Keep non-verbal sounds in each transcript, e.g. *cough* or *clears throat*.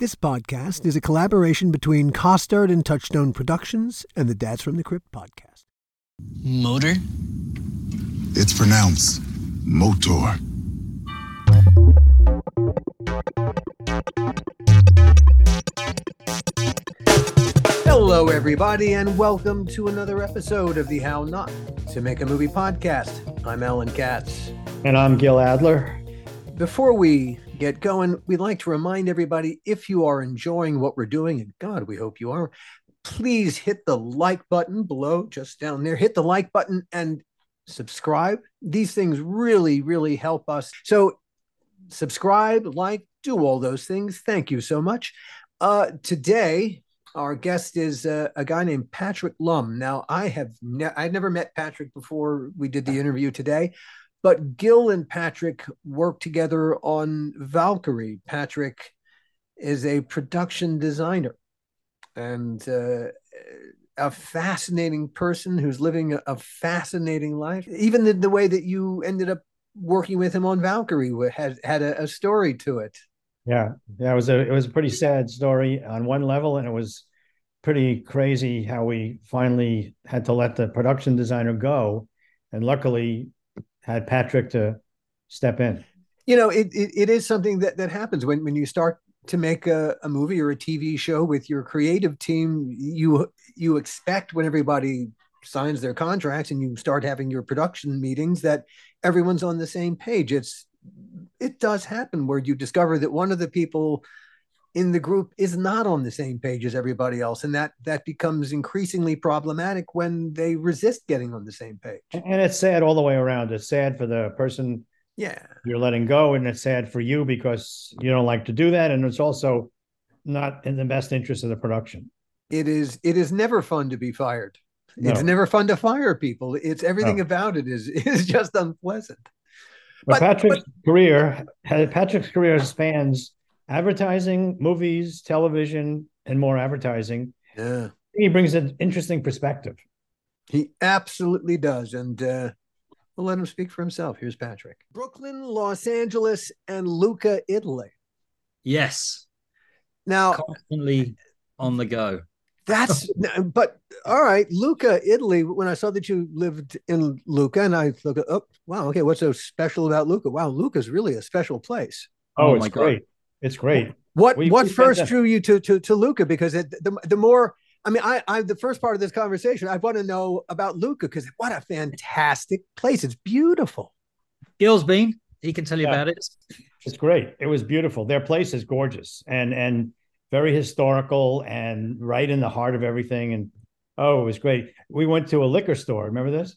This podcast is a collaboration between Costard and Touchstone Productions and the Dads from the Crypt podcast. Motor? It's pronounced Motaur. Hello, everybody, and welcome to another episode of the How Not to Make a Movie podcast. I'm Alan Katz. And I'm Gil Adler. Before we get going, we'd like to remind everybody if you are enjoying what we're doing, and God, we hope you are, please hit the like button below, just down there. Hit the like button and subscribe. These things really, really help us. So, subscribe, like, do all those things. Thank you so much. Uh, today, our guest is uh, a guy named Patrick Lumb. Now, I have ne- I never met Patrick before we did the interview today, but Gil and Patrick worked together on Valkyrie. Patrick is a production designer and uh, a fascinating person who's living a, a fascinating life. Even the, the way that you ended up working with him on Valkyrie had had a, a story to it. Yeah, yeah, it was a it was a pretty sad story on one level, and it was pretty crazy how we finally had to let the production designer go, and luckily had Patrick to step in. You know, it it, it is something that that happens when when you start to make a, a movie or a TV show with your creative team. You you expect when everybody signs their contracts and you start having your production meetings that everyone's on the same page. It's it does happen where you discover that one of the people in the group is not on the same page as everybody else and that that becomes increasingly problematic when they resist getting on the same page. And it's sad all the way around. It's sad for the person yeah. you're letting go and it's sad for you because you don't like to do that and it's also not in the best interest of the production. It is it is never fun to be fired. No. it's never fun to fire people. It's everything No. about it is *laughs* is just unpleasant. But, But- Patrick's career, uh, Patrick's career spans advertising, movies, television, and more advertising. yeah He brings an interesting perspective. He absolutely does. And uh, we'll let him speak for himself. Here's Patrick. Brooklyn, Los Angeles, and Lucca, Italy. Yes. Now, Constantly on the go. that's, *laughs* but all right, Lucca, Italy. When I saw that you lived in Lucca, and I look at, oh, wow, okay, what's so special about Lucca? Wow, Lucca's really a special place. Oh, Oh it's my God. Great. It's great. What We- what we first drew you to to to Lucca? Because it, the the more I mean, I I the first part of this conversation, I want to know about Lucca because what a fantastic place! It's beautiful. Gil's been. He can tell you Yeah. about it. It's great. It was beautiful. Their place is gorgeous and and very historical and right in the heart of everything. And oh, it was great. We went to a liquor store. Remember this?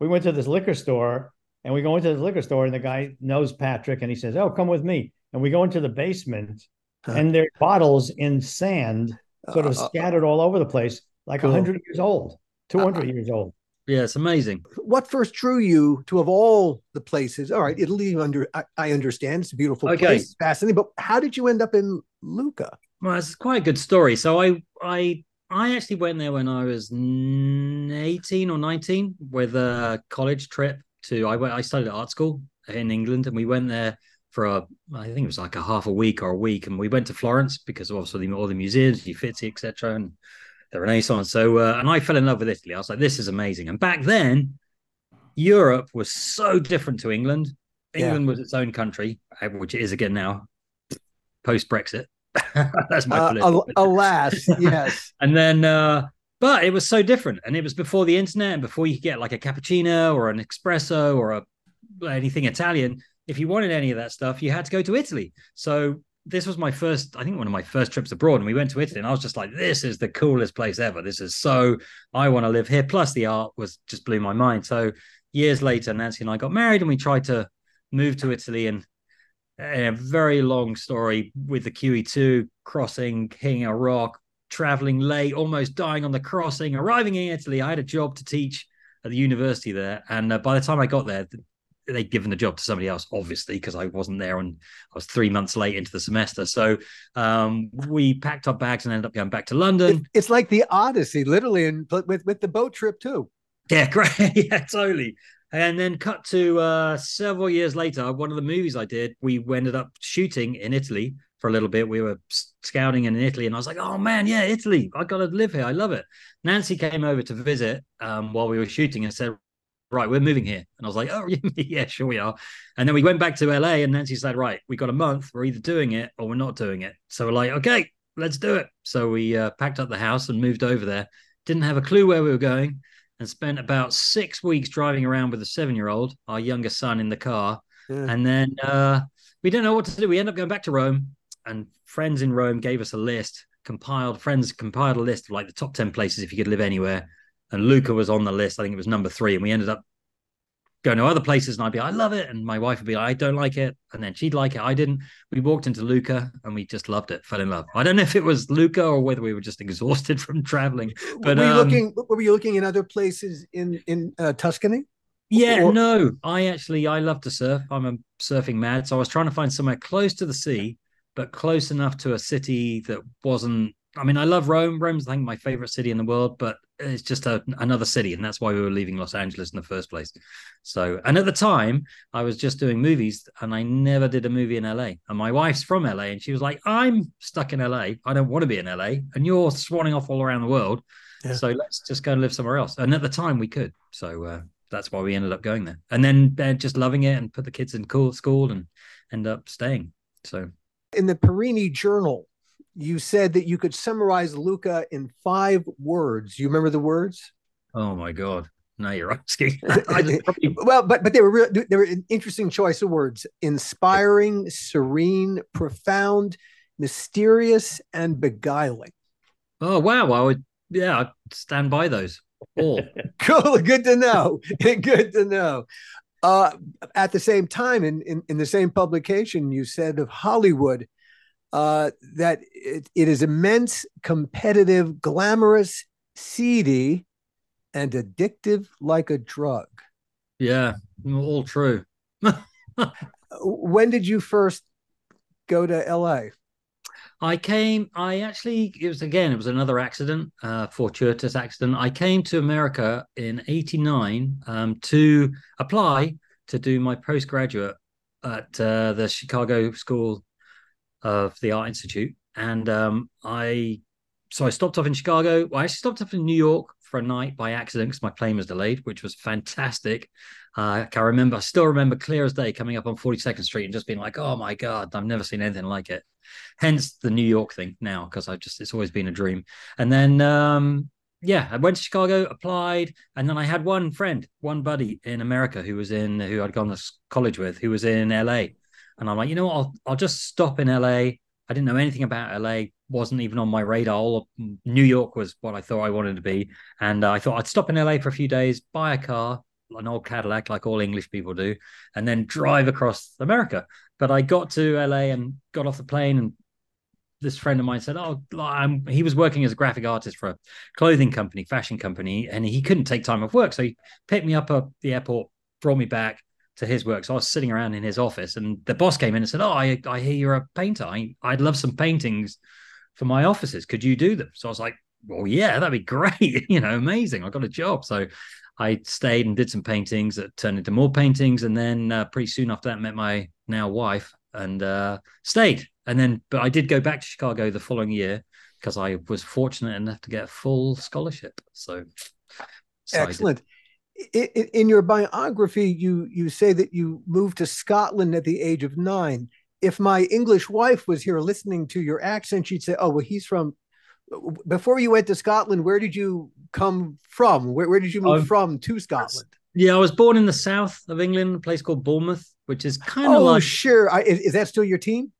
We went to this liquor store and we go into the liquor store and the guy knows Patrick and he says, "Oh, come with me." And we go into the basement Huh. and there are bottles in sand sort of Uh, uh, uh. scattered all over the place, like Cool. 100 years old, 200 uh, years old. Yeah, it's amazing. what first drew you to of all the places all right italy under i, I understand it's a beautiful Okay. place fascinating but how did you end up in lucca Well, it's quite a good story. So I I I actually went there when I was 18 or 19 with a college trip to I went I studied at art school in England and we went there for a I think it was like a half a week or a week and we went to Florence because obviously all the museums, the Uffizi, etc. and the Renaissance. So uh, and I fell in love with Italy. I was like, this is amazing. And back then, Europe was so different to England. Yeah. England was its own country, uh, which it is again now, post Brexit. *laughs* That's my uh, political al- alas *laughs* yes and then uh but it was so different and it was before the internet and before you could get like a cappuccino or an espresso or a anything italian if you wanted any of that stuff you had to go to italy so this was my first i think one of my first trips abroad and we went to italy and i was just like this is the coolest place ever this is so i want to live here plus the art was just blew my mind so years later nancy and i got married and we tried to move to italy and a very long story with the QE2 crossing, hitting a rock, traveling late, almost dying on the crossing, arriving in Italy. I had a job to teach at the university there. And uh, by the time I got there, th- they'd given the job to somebody else, obviously, because I wasn't there and I was three months late into the semester. So um, we packed our bags and ended up going back to London. It's like the odyssey literally and with with the boat trip too Yeah, *laughs* great. yeah, totally. And then cut to uh, several years later, one of the movies I did, we ended up shooting in Italy for a little bit. We were scouting in Italy, and I was like, "Oh man, yeah, Italy! I got to live here. I love it." Nancy came over to visit um, while we were shooting and said, "Right, we're moving here." And I was like, "Oh *laughs* yeah, sure we are." And then we went back to LA, and Nancy said, "Right, we got a month. We're either doing it or we're not doing it." So we're like, "Okay, let's do it." So we uh, packed up the house and moved over there. Didn't have a clue where we were going, and spent about six weeks driving around with a seven-year-old, our youngest son, in the car. Yeah. And then uh, we didn't know what to do. We ended up going back to Rome, and friends in Rome gave us a list, compiled friends compiled a list of like the top ten places if you could live anywhere. And Lucca was on the list. I think it was number three, and we ended up going to other places, and I'd be, I love it, and my wife would be, like, I don't like it, and then she'd like it, I didn't. We walked into Lucca, and we just loved it, fell in love. I don't know if it was Lucca or whether we were just exhausted *laughs* from traveling. But were you um, looking? Were you looking in other places in in uh, Tuscany? Yeah, or... no. I actually I love to surf. I'm a surfing mad, so I was trying to find somewhere close to the sea, but close enough to a city that wasn't. I mean, I love Rome. Rome's I think my favorite city in the world, but it's just a, another city, and that's why we were leaving Los Angeles in the first place. So, and at the time, I was just doing movies, and I never did a movie in LA. And my wife's from LA, and she was like, "I'm stuck in LA. I don't want to be in LA, and you're swanning off all around the world. Yeah. So let's just go and live somewhere else." And at the time, we could. So uh, that's why we ended up going there, and then uh, just loving it and put the kids in cool school and end up staying. So, in the Perini Journal, you said that you could summarize Lucca in five words. You remember the words? Oh my god! Now you're asking. *laughs* *laughs* probably... well, but but they were real, they were an interesting choice of words: inspiring, serene, profound, mysterious, and beguiling. Oh wow! I would yeah, I'd stand by those. All *laughs* cool. Good to know. Good to know. Uh, at the same time, in, in, in the same publication, you said of Hollywood uh, that it, it is immense, competitive, glamorous, seedy, and addictive like a drug. Yeah, all true. *laughs* when did you first go to LA? I came, I actually, it was again, it was another accident, uh, fortuitous accident. I came to America in 89 um, to apply to do my postgraduate at uh, the Chicago School of the Art Institute. And um, I, so I stopped off in Chicago. Well, I actually stopped off in New York for a night by accident because my plane was delayed, which was fantastic. Uh, I remember, I still remember clear as day coming up on 42nd Street and just being like, oh my God, I've never seen anything like it hence the New York thing now because I just it's always been a dream. And then um, yeah, I went to Chicago, applied, and then I had one friend, one buddy in America who was in who I'd gone to college with, who was in LA, and I'm like, you know what, I'll I'll just stop in LA. I didn't know anything about LA, wasn't even on my radar. All New York was what I thought I wanted to be, and uh, I thought I'd stop in LA for a few days, buy a car, an old Cadillac, like all English people do, and then drive across America. But I got to LA and got off the plane, and this friend of mine said, "Oh, I'm." He was working as a graphic artist for a clothing company, fashion company, and he couldn't take time off work, so he picked me up at the airport, brought me back to his work. So I was sitting around in his office, and the boss came in and said, "Oh, I, I hear you're a painter. I, I'd love some paintings for my offices. Could you do them?" So I was like, "Well, yeah, that'd be *laughs* great. you know, amazing. I got a job." So I stayed and did some paintings that turned into more paintings, and then uh, pretty soon after that, met my now wife and uh, stayed. And then, but I did go back to Chicago the following year because I was fortunate enough to get a full scholarship. So, so excellent. In, in your biography, you you say that you moved to Scotland at the age of nine. If my English wife was here listening to your accent, she'd say, "Oh, well, he's from before you went to Scotland, where did you come from? Where, where did you move um, from to Scotland? Yeah, I was born in the south of England, a place called Bournemouth, which is kind of oh, like. sure. I, is, is, that still your team?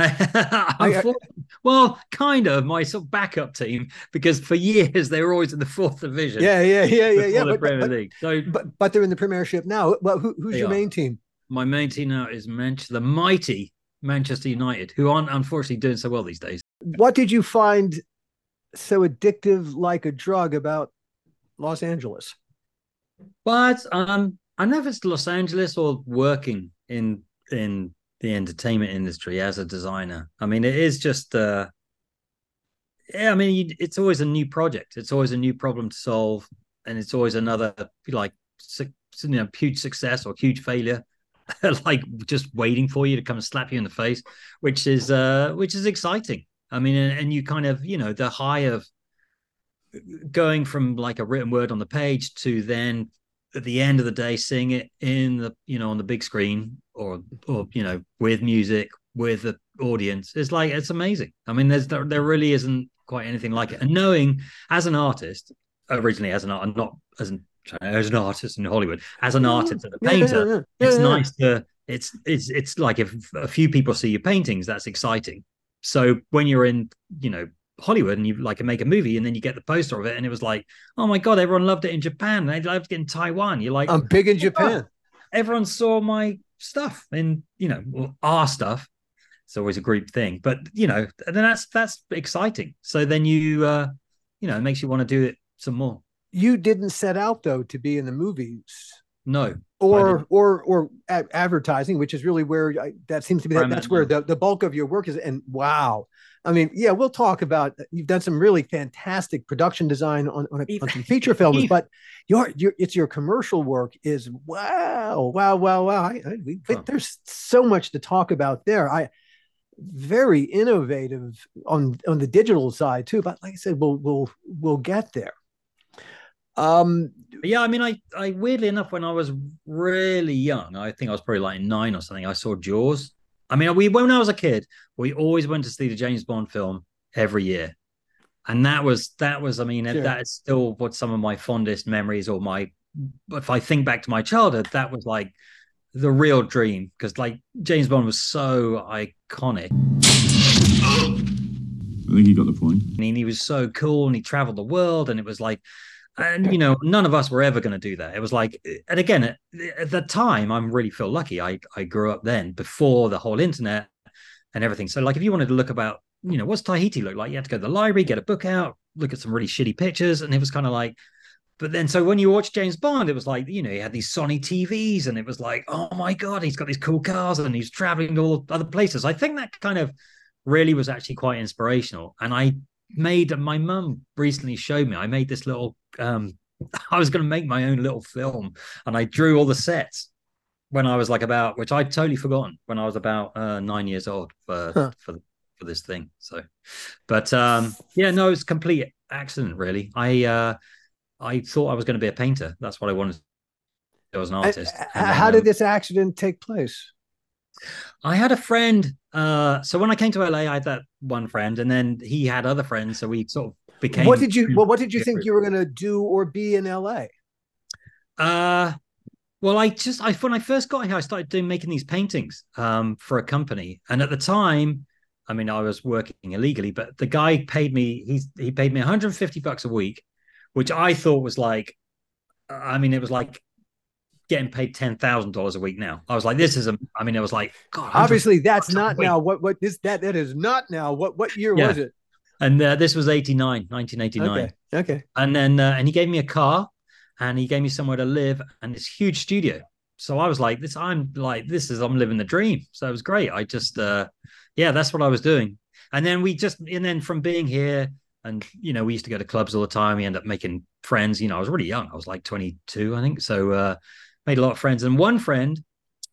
*laughs* well, kind of my sort of backup team because for years they were always in the fourth division. Yeah, yeah, yeah, yeah, yeah. But, Premier but, League. So, but but they're in the Premiership now. Well, who, who's your are. main team? My main team now is Manchester, the mighty Manchester United, who aren't unfortunately doing so well these days. What did you find so addictive like a drug about Los Angeles? But um, I if it's Los Angeles or working in in the entertainment industry as a designer. I mean, it is just uh, yeah. I mean, it's always a new project. It's always a new problem to solve, and it's always another like you know huge success or huge failure. *laughs* like just waiting for you to come and slap you in the face, which is uh which is exciting. I mean, and, and you kind of, you know, the high of going from like a written word on the page to then at the end of the day seeing it in the you know on the big screen or or you know with music with the audience it's like it's amazing. I mean there's there, there really isn't quite anything like it. And knowing as an artist originally as an art not as an as an artist in hollywood as an artist and a painter it's nice to it's it's it's like if a few people see your paintings that's exciting. So when you're in you know Hollywood and you like make a movie and then you get the poster of it and it was like, oh my god, everyone loved it in Japan. They loved it in Taiwan. You're like, I'm big in Japan. Everyone saw my stuff and you know well, our stuff. It's always a group thing, but you know, and then that's that's exciting. So then you, uh, you know, it makes you want to do it some more. You didn't set out though to be in the movies. No, or or or advertising, which is really where I, that seems to be. That, that's where the, the bulk of your work is. And wow, I mean, yeah, we'll talk about. You've done some really fantastic production design on on, a, on *laughs* some feature films, but your your it's your commercial work is wow, wow, wow, wow. I, I, we, huh. There's so much to talk about there. I very innovative on on the digital side too. But like I said, we'll we'll we'll get there. Um, yeah, I mean, I, I weirdly enough, when I was really young, I think I was probably like nine or something. I saw Jaws. I mean, we when I was a kid, we always went to see the James Bond film every year, and that was that was. I mean, sure. that is still what some of my fondest memories or my. If I think back to my childhood, that was like the real dream because like James Bond was so iconic. I think he got the point. I mean, he was so cool and he traveled the world, and it was like and you know none of us were ever going to do that. It was like and again at, at the time i'm really feel lucky. I i grew up then before the whole internet and everything. So like if you wanted to look about you know what's tahiti look like? You had to go to the library get a book out look at some really shitty pictures and it was kind of like but then so when you watch james bond it was like you know he had these sony tvs and it was like oh my god he's got these cool cars and he's traveling to all other places. I think that kind of really was actually quite inspirational. And i made my mum recently showed me i made this little um *laughs* i was going to make my own little film and i drew all the sets when i was like about which i'd totally forgotten when i was about uh, nine years old for huh. for for this thing so but um yeah no it's complete accident really i uh i thought i was going to be a painter that's what i wanted I was an artist. how then, did um, this accident take place? I had a friend. Uh, so when I came to LA, I had that one friend, and then he had other friends. So we sort of became. What did you? Well, what did you think you were going to do or be in LA? Uh, well, I just I when I first got here, I started doing making these paintings um, for a company, and at the time, I mean, I was working illegally, but the guy paid me. He he paid me 150 bucks a week, which I thought was like, I mean, it was like getting paid ten thousand dollars a week now. I was like, this is a. I mean, it was like, God, obviously that's not now. What what this that that is not now. What what year yeah. was it? And uh, this was 89, 1989. Okay. Okay. And then uh, and he gave me a car, and he gave me somewhere to live and this huge studio. So I was like, this. I'm like, this is I'm living the dream. So it was great. I just, uh yeah, that's what I was doing. And then we just, and then from being here, and you know, we used to go to clubs all the time. We ended up making friends. You know, I was really young. I was like 22, I think. So uh made a lot of friends. And one friend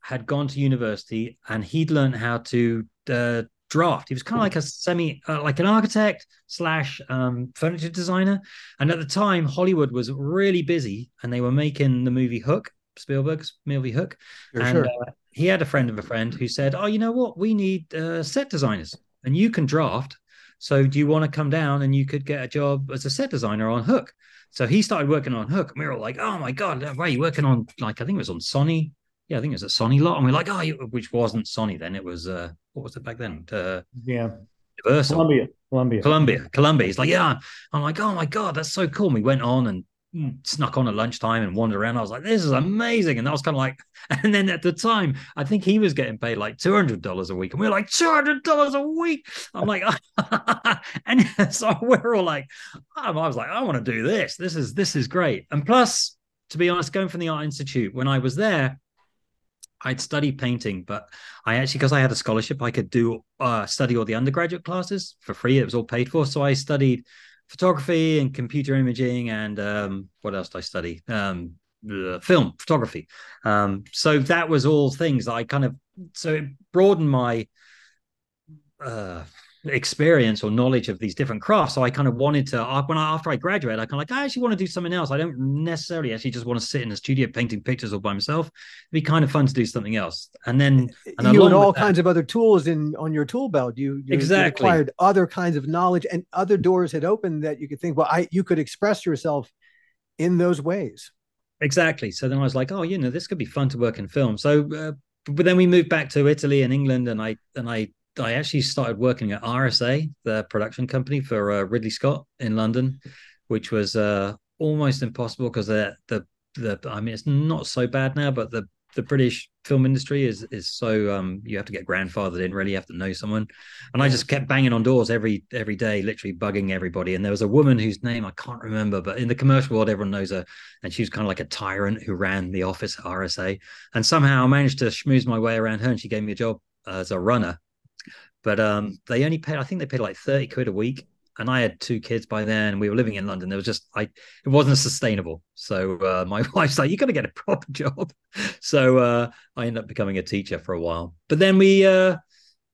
had gone to university and he'd learned how to uh, draft. He was kind of like a semi, uh, like an architect slash um, furniture designer. And at the time, Hollywood was really busy and they were making the movie Hook, Spielberg's movie Hook. Sure, and sure. Uh, he had a friend of a friend who said, "Oh, you know what? We need uh, set designers, and you can draft. So do you want to come down and you could get a job as a set designer on Hook?" So he started working on Hook, and we were all like, "Oh my god, why are you working on like I think it was on Sony? Yeah, I think it was a Sony lot." And we are like, "Oh, which wasn't Sony then? It was uh, what was it back then? Uh, yeah, Universal, Columbia, Columbia, Columbia, Columbia." He's like, "Yeah." I'm like, "Oh my god, that's so cool." And we went on and snuck on at lunchtime and wandered around. I was like, this is amazing. And that was kind of like, *laughs* and then at the time, I think he was getting paid like $200 a week. And we are like, $200 a week. I'm like, *laughs* and *laughs* so we're all like, I was like, I want to do this. This is, this is great. And plus, to be honest, going from the Art Institute, when I was there, I'd studied painting, but I actually, because I had a scholarship, I could do uh, study all the undergraduate classes for free. It was all paid for. So I studied photography and computer imaging and um, what else did I study? Um, uh, film photography. Um, so that was all things that I kind of so it broadened my uh, experience or knowledge of these different crafts. So I kind of wanted to uh, when I after I graduated, I kind of like I actually want to do something else. I don't necessarily actually just want to sit in a studio painting pictures all by myself. It'd be kind of fun to do something else. And then and you had all kinds of other tools in on your tool belt. You, you exactly you acquired other kinds of knowledge, and other doors had opened that you could think, well, I you could express yourself in those ways. Exactly. So then I was like, oh, you know, this could be fun to work in film. So, uh, but then we moved back to Italy and England, and I and I I actually started working at RSA, the production company for uh, Ridley Scott in London, which was uh, almost impossible because the, the the I mean it's not so bad now, but the the British film industry is is so um you have to get grandfathered in really you have to know someone. And I just kept banging on doors every every day literally bugging everybody. And there was a woman whose name I can't remember but in the commercial world everyone knows her. And she was kind of like a tyrant who ran the office at RSA and somehow I managed to schmooze my way around her and she gave me a job as a runner but um, they only paid, I think they paid like 30 quid a week. And I had two kids by then, we were living in London. There was just, I, it wasn't sustainable. So uh, my *laughs* wife's like, you got to get a proper job. *laughs* So uh, I ended up becoming a teacher for a while. But then we, uh,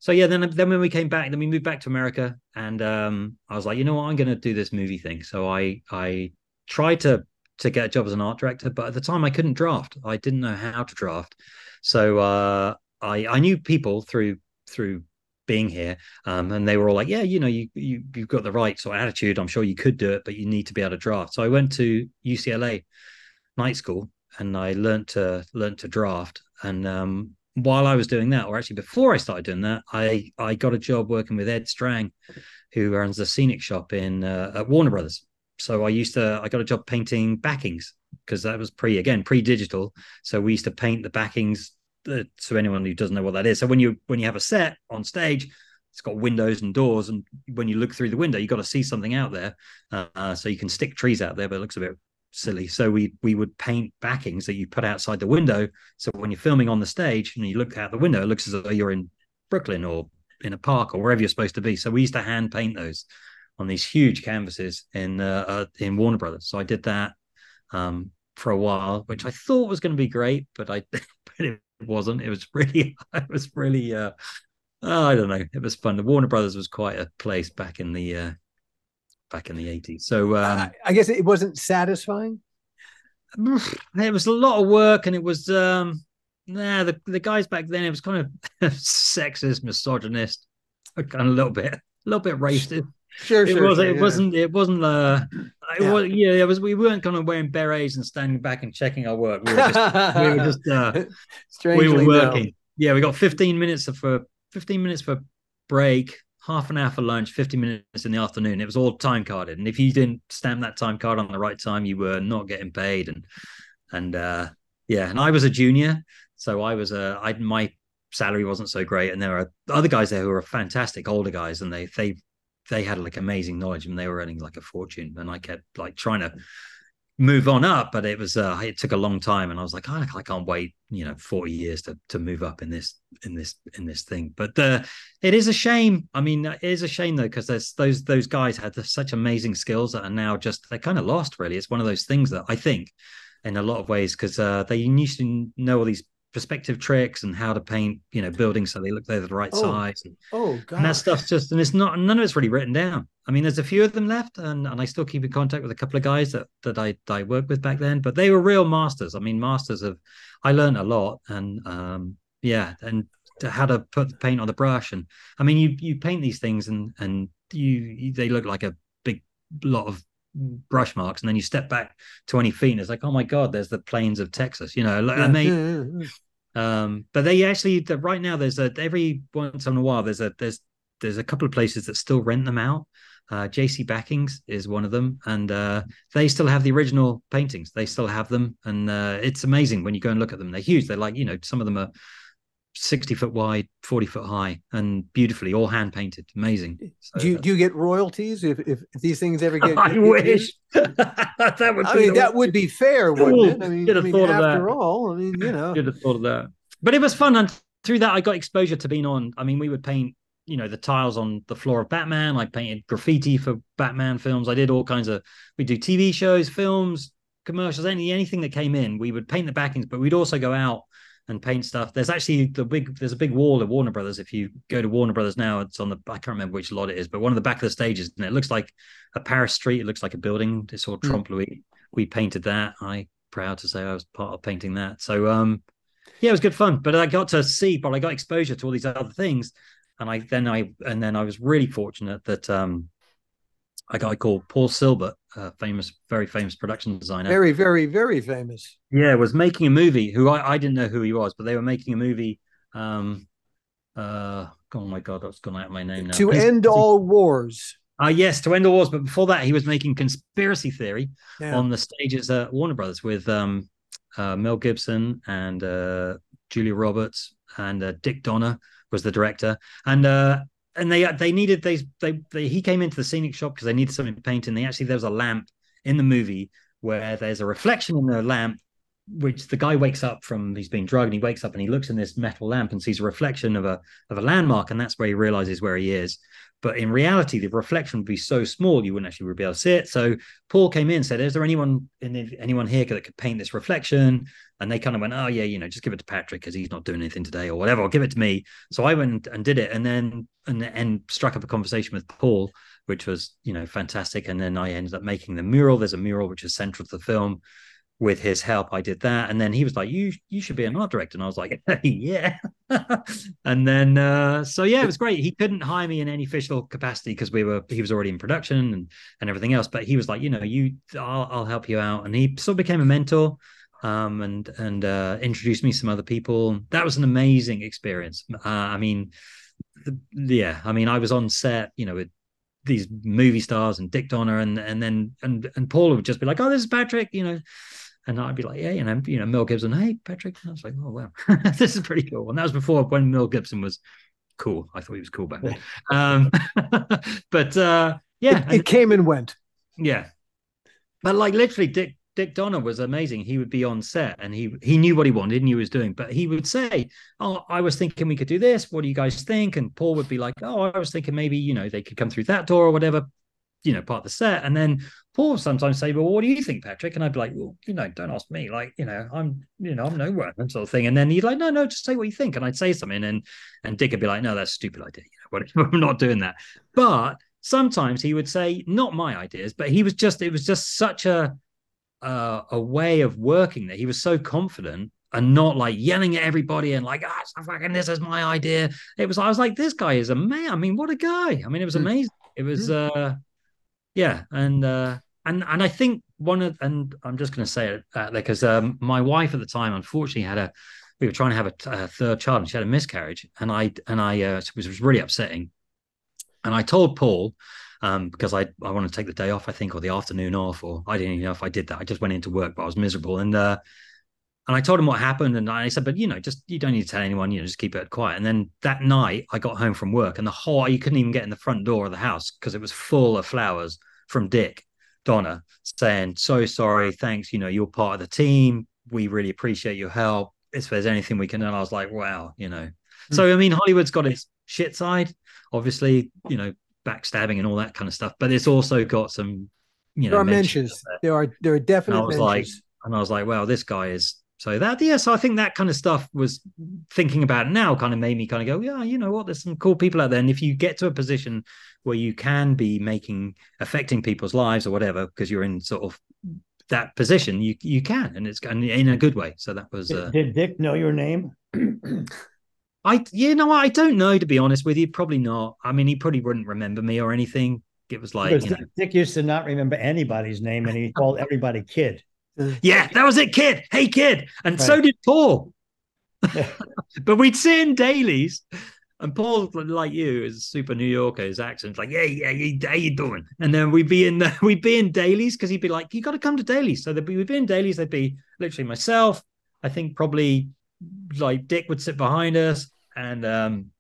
so yeah, then then when we came back, then we moved back to America, and um, I was like, you know what, I'm going to do this movie thing. So I I tried to to get a job as an art director, but at the time I couldn't draft. I didn't know how to draft. So uh, I I knew people through through being here um, and they were all like yeah you know you, you you've got the right sort of attitude. I'm sure you could do it but you need to be able to draft. So i went to ucla night school and i learned to learn to draft. And um, while i was doing that or actually before i started doing that i i got a job working with ed strang who runs the scenic shop in uh, at warner brothers. So i used to i got a job painting backings because that was pre again pre-digital. So we used to paint the backings to anyone who doesn't know what that is. So when you when you have a set on stage, it's got windows and doors, and when you look through the window, you got to see something out there. Uh, so you can stick trees out there, but it looks a bit silly. So we we would paint backings that you put outside the window. So when you're filming on the stage and you look out the window, it looks as though you're in Brooklyn or in a park or wherever you're supposed to be. So we used to hand paint those on these huge canvases in uh, uh, in Warner Brothers. So I did that um, for a while, which I thought was going to be great, but I *laughs* but it wasn't. It was *laughs* really, it was really, uh, oh, I don't know. It was fun. The Warner Brothers was quite a place back in the, uh, back in the eighties. So um, I guess it wasn't satisfying. *sighs* It was a lot of work, and it was, um, nah, the the guys back then. It was kind of *laughs* sexist, misogynist, kind of a little bit, a little bit racist. Sure, it sure. was. Sure, it yeah. wasn't. It wasn't. Uh, it yeah. was. Yeah, it was. We weren't kind of wearing berets and standing back and checking our work. We were just. we were just. Uh, Strangely *laughs* we were working. No. Yeah, we got 15 minutes for 15 minutes for break, half an hour for lunch, 50 minutes in the afternoon. It was all time carded, and if you didn't stamp that time card on the right time, you were not getting paid. And and uh, yeah, and I was a junior, so I was a. I my salary wasn't so great, and there are other guys there who are fantastic older guys, and they they they had like amazing knowledge and they were earning like a fortune. And i kept like trying to move on up but it was uh it took a long time and i was like oh, i can't wait you know 40 years to to move up in this in this in this thing. But uh it is a shame. I mean it is a shame though because there's those those guys had such amazing skills that are now just they're kind of lost really. It's one of those things that i think in a lot of ways because uh they used to know all these perspective tricks and how to paint, you know, buildings so they look they're the right Oh, size. And, Oh god. and that stuff's just and it's not none of it's really written down. I mean, there's a few of them left, and, and I still keep in contact with a couple of guys that that I that I worked with back then, but they were real masters. I mean, masters of I learned a lot and um yeah, and to how to put the paint on the brush. And I mean you you paint these things and and you, you they look like a big lot of brush marks and then you step back 20 feet and it's like oh my god there's the plains of texas you know like, Yeah, and they um, but they actually right now there's a every once in a while there's a there's there's a couple of places that still rent them out. Uh, JC Backings is one of them, and uh, they still have the original paintings. They still have them, and uh, it's amazing when you go and look at them. They're huge. They're like you know some of them are sixty foot wide, forty foot high, and beautifully all hand painted. Amazing. So, do you do you get royalties if, if, these things ever get? *laughs* I wish *laughs* that would. I be mean, that would be fair, wouldn't it? I mean, I have mean thought of that. after all, I mean, you know, Should have thought of that. But it was fun, and through that, I got exposure to being on. I mean, we would paint, you know, the tiles on the floor of Batman. I painted graffiti for Batman films. I did all kinds of. We do TV shows, films, commercials, any anything that came in, we would paint the backings, but we'd also go out and paint stuff. There's actually the big there's a big wall at Warner Brothers. If you go to Warner Brothers now, it's on the I can't remember which lot it is, but one of the back of the stages, and it looks like a Paris street. It looks like a building. It's all Mm. Trompe l'oeil. We painted that. I proud to say I was part of painting that. So um yeah, it was good fun. But I got to see, but I got exposure to all these other things. And I then I and then I was really fortunate that um a guy called Paul Sylbert, a famous, very famous production designer. Very, very, very famous. Yeah, was making a movie. Who I, I didn't know who he was, but they were making a movie. Um, uh, oh my god, that's gone out of my name now. To Cons- end all wars. Ah, yes, to end all wars. But before that, he was making conspiracy theory Yeah. on the stages at Warner Brothers with um, uh, Mel Gibson and uh, Julia Roberts and uh, Dick Donner was the director, and uh, and they they needed they they, they he came into the scenic shop because they needed something to paint, and they actually there was a lamp in the movie where there's a reflection in the lamp. Which the guy wakes up from, he's been drugged, and he wakes up and he looks in this metal lamp and sees a reflection of a of a landmark, and that's where he realizes where he is. But in reality, the reflection would be so small you wouldn't actually be able to see it. So Paul came in and said, "Is there anyone in anyone here that could paint this reflection?" And they kind of went, "Oh yeah, you know, just give it to Patrick because he's not doing anything today, or whatever. Or give it to me." So I went and did it, and then and and struck up a conversation with Paul, which was you know fantastic. And then I ended up making the mural. There's a mural which is central to the film. With his help, I did that, and then he was like, "You you should be an art director," and I was like, *laughs* "Yeah." *laughs* and then uh, so yeah, it was great. He couldn't hire me in any official capacity because we were he was already in production and and everything else. But he was like, you know, you I'll, I'll help you out, and he sort of became a mentor um, and and uh, introduced me to some other people. That was an amazing experience. Uh, I mean, the, yeah, I mean, I was on set, you know, with these movie stars and Dick Donner, and and then and and Paul would just be like, "Oh, this is Patrick," you know, and I'd be like, "Yeah," you know, you know, Mel Gibson, "Hey, Patrick," and I was like, "Oh wow, *laughs* this is pretty cool." And that was before when Mel Gibson was cool. I thought he was cool back then. um, *laughs* but uh, yeah, It, it came and went. yeah. But like literally Dick Dick Donner was amazing. He would be on set and he he knew what he wanted, knew what he was doing, but he would say, Oh, I was thinking we could do this. What do you guys think? And Paul would be like, Oh, I was thinking maybe, you know, they could come through that door or whatever, you know, part of the set. And then Paul sometimes say, Well, what do you think, Patrick? And I'd be like, Well, you know, don't ask me. Like, you know, I'm, you know, I'm nowhere, that sort of thing. And then he'd like, No, no, just say what you think. And I'd say something and and Dick would be like, No, that's a stupid idea. You know, what *laughs* I'm not doing that. But sometimes he would say not my ideas but he was just it was just such a uh, a way of working that he was so confident and not like yelling at everybody and like ah oh, fucking this is my idea it was i was like this guy is a man i mean what a guy i mean it was Mm. amazing it was uh yeah and uh and and i think one of and i'm just going to say it uh, because um my wife at the time unfortunately had a we were trying to have a, third child and she had a miscarriage and i and i uh, it was, really upsetting and I told Paul um, because I I want to take the day off, I think, or the afternoon off, or I didn't even know if I did that. I just went into work, but I was miserable, and uh, and I told him what happened, and I said, but you know, just you don't need to tell anyone, you know, just keep it quiet. And then that night, I got home from work, and the whole you couldn't even get in the front door of the house because it was full of flowers from Dick Donner saying, "So sorry, thanks, you know, you're part of the team. We really appreciate your help. If there's anything we can," do. and I was like, "Wow, you know." Hmm. So I mean, Hollywood's got its shit side, obviously, you know, backstabbing and all that kind of stuff, but it's also got some, you know, There are mentions mentions. There are there are definite And I was like- mentions. and I was like, wow, this guy is so that yeah. So I think that kind of stuff was thinking about now kind of made me kind of go, yeah, you know what? There's some cool people out there. And if you get to a position where you can be making affecting people's lives or whatever, because you're in sort of that position, you you can, and it's and in a good way. So that was uh, Did Dick know your name? *clears throat* I you know I don't know to be honest with you. Probably not. I mean, he probably wouldn't remember me or anything. It was like, Because you know, Dick used to not remember anybody's name, and he called everybody kid. Yeah, that was it, kid. Hey, kid. And so did Paul. *laughs* but we'd sit in dailies, and Paul, like you, is super New Yorker. His accent's like, yeah, yeah, yeah, how you doing? And then we'd be in the, *laughs* we'd be in dailies because he'd be like, you got to come to dailies. So be, we'd be in dailies. They'd be literally myself. I think probably like Dick would sit behind us, and um,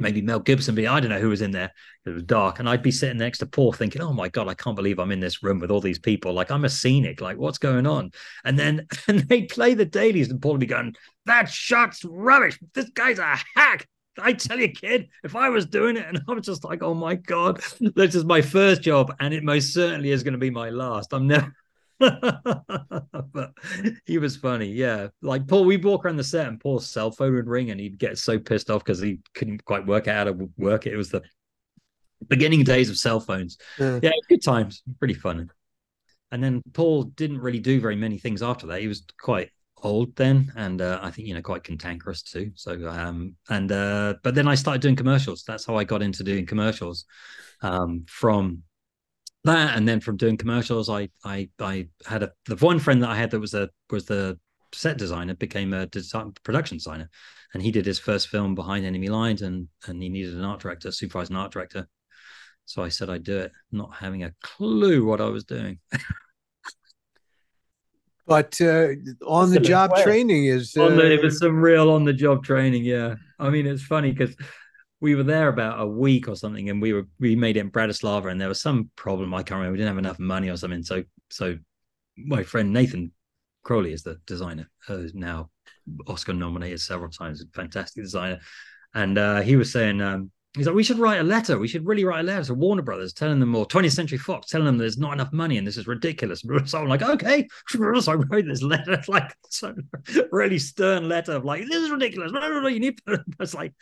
maybe mm. Mel Gibson. Be I don't know who was in there. It was dark, and I'd be sitting next to Paul, thinking, "Oh my god, I can't believe I'm in this room with all these people. Like I'm a scenic. Like what's going on?" And then *laughs* and they play the dailies, and Paul would be going, "That shot's rubbish. This guy's a hack." I tell you, kid, if I was doing it, and I was just like, "Oh my god, *laughs* this is my first job, and it most certainly is going to be my last. I'm never." But *laughs* he was funny. Yeah. Like Paul, we'd walk around the set and Paul's cell phone would ring and he'd get so pissed off because he couldn't quite work out how to work it. It was the beginning days of cell phones. Yeah. Yeah, good times. Pretty fun. And then Paul didn't really do very many things after that. He was quite old then and uh, i think you know quite cantankerous too so um and uh but then i started doing commercials that's how i got into doing commercials um from that and then from doing commercials i i i had a the one friend that i had that was a was the set designer became a design, production designer and he did his first film behind enemy lines and and he needed an art director supervised an art director so i said i'd do it not having a clue what i was doing *laughs* But uh, on That's the the job way. training is uh, on the, it was some real on the job training. Yeah, I mean it's funny because we were there about a week or something, and we were we made it in Bratislava, and there was some problem. I can't remember. We didn't have enough money or something. So so my friend Nathan Crowley is the designer, who's now Oscar nominated several times. Fantastic designer, and uh, he was saying. Um, He's like, we should write a letter. We should really write a letter to Warner Brothers, telling them, or 20th Century Fox, telling them there's not enough money and this is ridiculous. *laughs* So I'm like, okay. *laughs* So I wrote this letter, *laughs* like, so really stern letter of like, this is ridiculous. No, no, no, you need. It's like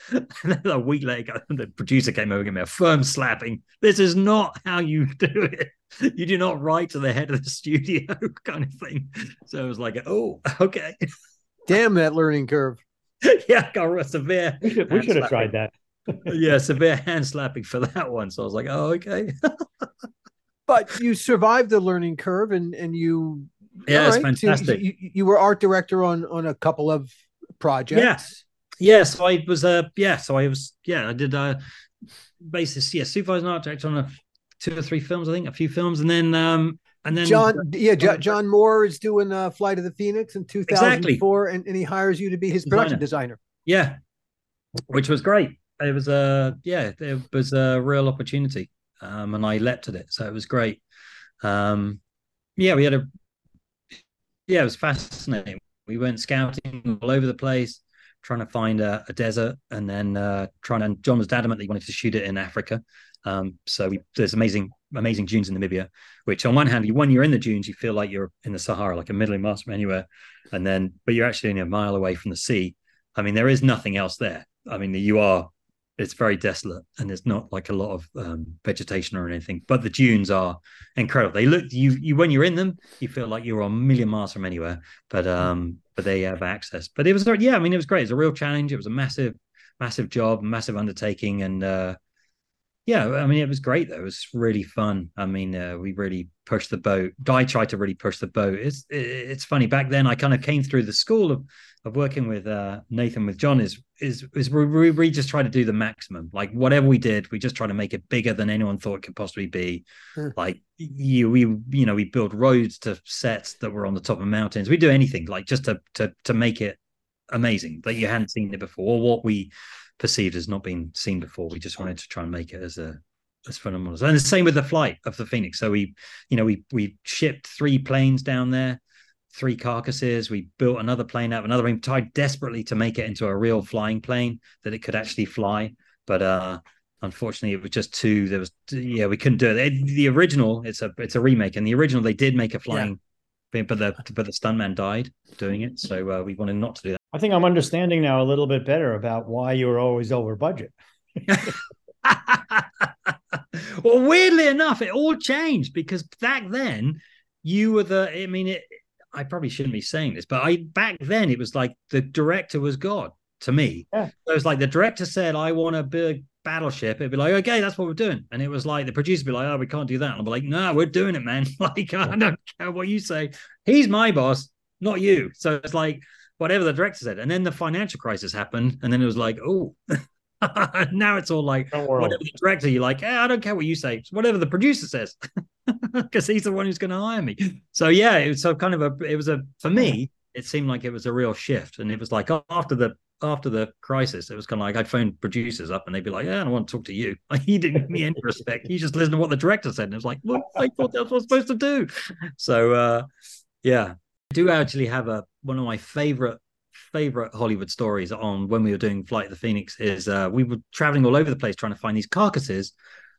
a week later, the producer came over and gave me a firm slapping. This is not how you do it. You do not write to the head of the studio, kind of thing. So it was like, oh, okay, damn that learning curve. yeah, got a severe. We should we should have tried that. Yeah, severe hand slapping for that one. So I was like, oh, okay. *laughs* But you survived the learning curve, and and you Yeah, it's so fantastic. you, you were art director on on a couple of projects. Yes. Yeah, so I was uh yeah, so I was yeah, I did uh basis, yeah, supervisor art director on a two or three films, I think, a few films, and then um and then John, yeah, John Moore is doing uh, Flight of the Phoenix in 2004, and, and he hires you to be his production designer. yeah, which was great. It was a yeah, it was a real opportunity. Um and I leapt at it. So it was great. Um yeah, we had a yeah, it was fascinating. We went scouting all over the place, trying to find a, a desert, and then uh, trying to. John was adamant that he wanted to shoot it in Africa. Um, so we, there's amazing, amazing dunes in Namibia. Which on one hand, you, when you're in the dunes, you feel like you're in the Sahara, like a million miles from anywhere, and then but you're actually only a mile away from the sea. I mean, there is nothing else there. I mean, you are. It's very desolate, and there's not like a lot of um, vegetation or anything. But the dunes are incredible. They look you you when you're in them, you feel like you're a million miles from anywhere. But um, but they have access. But it was yeah, I mean, it was great. It was a real challenge. It was a massive, massive job, massive undertaking, and uh, yeah, I mean, it was great. Though it was really fun. I mean, uh, we really pushed the boat. Guy tried to really push the boat. It's it's funny. Back then, I kind of came through the school of of working with uh, Nathan with John. Is is is we, we we just try to do the maximum. Like whatever we did, we just try to make it bigger than anyone thought it could possibly be. Like you, we you know we build roads to sets that were on the top of mountains. We do anything like just to to to make it amazing that you hadn't seen it before, or what we perceived as not being seen before. We just wanted to try and make it as a as phenomenal. as- And the same with the flight of the Phoenix. So we, you know, we we shipped three planes down there, three carcasses. We built another plane out of another plane, tried desperately to make it into a real flying plane that it could actually fly. But uh unfortunately it was just too there was yeah, we couldn't do it. It- The original, it's a it's a remake, and the original they did make a flying thing, but the but the stuntman died doing it. So uh, we wanted not to do that. I think I'm understanding now a little bit better about why you were always over budget. *laughs* well, weirdly enough, it all changed because back then you were the. I mean, it, I probably shouldn't be saying this, but I back then it was like the director was God to me. Yeah. So it was like the director said, "I want a big battleship." It'd be like, "Okay, that's what we're doing," and it was like the producer would be like, "Oh, we can't do that." And I'd be like, "No, we're doing it, man. *laughs* like, I don't care what you say. He's my boss, not you." So it's like whatever the director said, and then the financial crisis happened, and then it was like, "Oh." *laughs* now it's all like whatever the director you like, eh, I don't care what you say, it's whatever the producer says, *laughs* because he's the one who's going to hire me. So yeah, it was so kind of a, it was a for me, it seemed like it was a real shift, and it was like after the after the crisis, it was kind of like I'd phone producers up and they'd be like, "Yeah, I don't want to talk to you. *laughs* He didn't give me any respect. He just listened to what the director said, and it was like, well, I thought that's what I was supposed to do. So uh, yeah, I do actually have a one of my favorite favorite Hollywood stories on when we were doing Flight of the Phoenix is uh, we were traveling all over the place trying to find these carcasses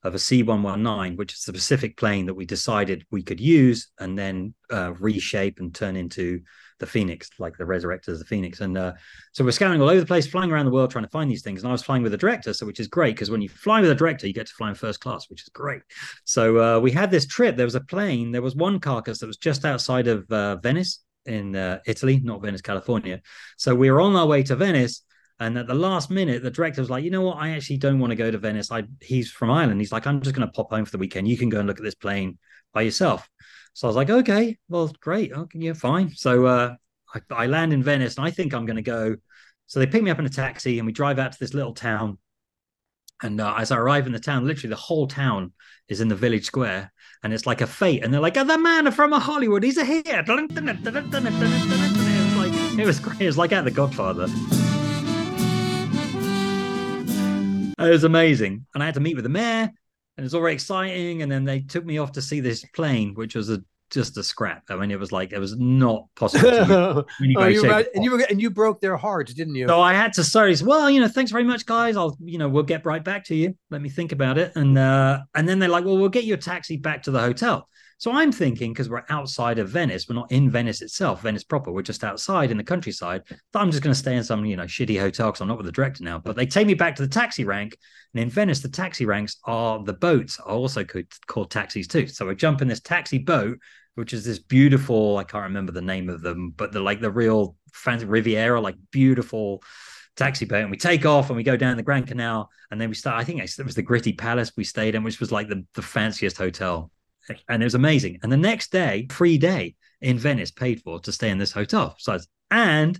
of a C119, which is the Pacific plane that we decided we could use and then uh, reshape and turn into the Phoenix, like the resurrectors the Phoenix. And uh, so we're scouring all over the place, flying around the world trying to find these things. And I was flying with a director, so which is great because when you fly with a director, you get to fly in first class, which is great. So uh, we had this trip. There was a plane. There was one carcass that was just outside of uh, Venice in uh, Italy, not Venice, California. So we were on our way to Venice. And at the last minute, the director was like, "You know what? I actually don't want to go to Venice. I he's from Ireland. He's like, I'm just going to pop home for the weekend. You can go and look at this plane by yourself." So I was like, "Okay, well, great. Okay, yeah, fine." So uh, I, I land in Venice, and I think I'm going to go. So they pick me up in a taxi, and we drive out to this little town. And uh, as I arrive in the town, literally the whole town is in the village square, and it's like a fête. And they're like, "Oh, the man from Hollywood, he's a here." It was like it was great. It was like at The Godfather. It was amazing. And I had to meet with the mayor, and it was all very exciting. And then they took me off to see this plane, which was a just a scrap. I mean, it was like it was not possible. To *laughs* oh, you and you were and you broke their hearts, didn't you? So I had to sorry. Well, you know, thanks very much, guys. I'll you know we'll get right back to you. Let me think about it. And uh and then they're like, well, we'll get you a taxi back to the hotel. So I'm thinking because we're outside of Venice, we're not in Venice itself, Venice proper. We're just outside in the countryside. That I'm just going to stay in some you know shitty hotel because I'm not with the director now. But they take me back to the taxi rank, and in Venice, the taxi ranks are the boats are also called, called taxis too. So I jump in this taxi boat which is this beautiful i can't remember the name of them but the like the real fancy riviera like beautiful taxi boat and we take off and we go down the grand canal and then we start i think it was the Gritti Palace we stayed in which was like the, the fanciest hotel and it was amazing and the next day free day in venice paid for to stay in this hotel so and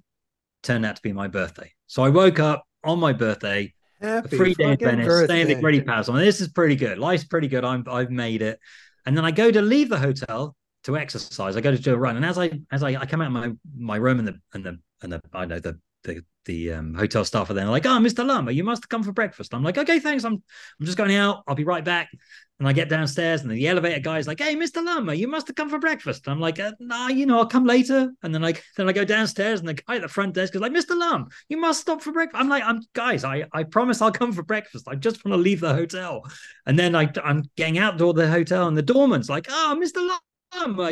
turned out to be my birthday so i woke up on my birthday Happy free day in Venice, birthday. staying at the Gritti Palace. I mean, this is pretty good. Life's pretty good. I'm I've made it. And then I go to leave the hotel to exercise. I go to do a run, and as I as I, I come out of my my room and the and the and the I know the the the um, hotel staff are there like, oh, Mr. Lummer, you must come for breakfast. I'm like, okay, thanks. I'm I'm just going out. I'll be right back. And I get downstairs, and the elevator guy is like, hey, Mr. Lummer, you must have come for breakfast. I'm like, uh, nah, you know, I'll come later. And then like then I go downstairs, and the guy at the front desk is like, Mr. Lumb, you must stop for breakfast. I'm like, I'm guys, I I promise I'll come for breakfast. I just want to leave the hotel. And then I I'm getting out the hotel, and the doorman's like, oh, Mr. Lumb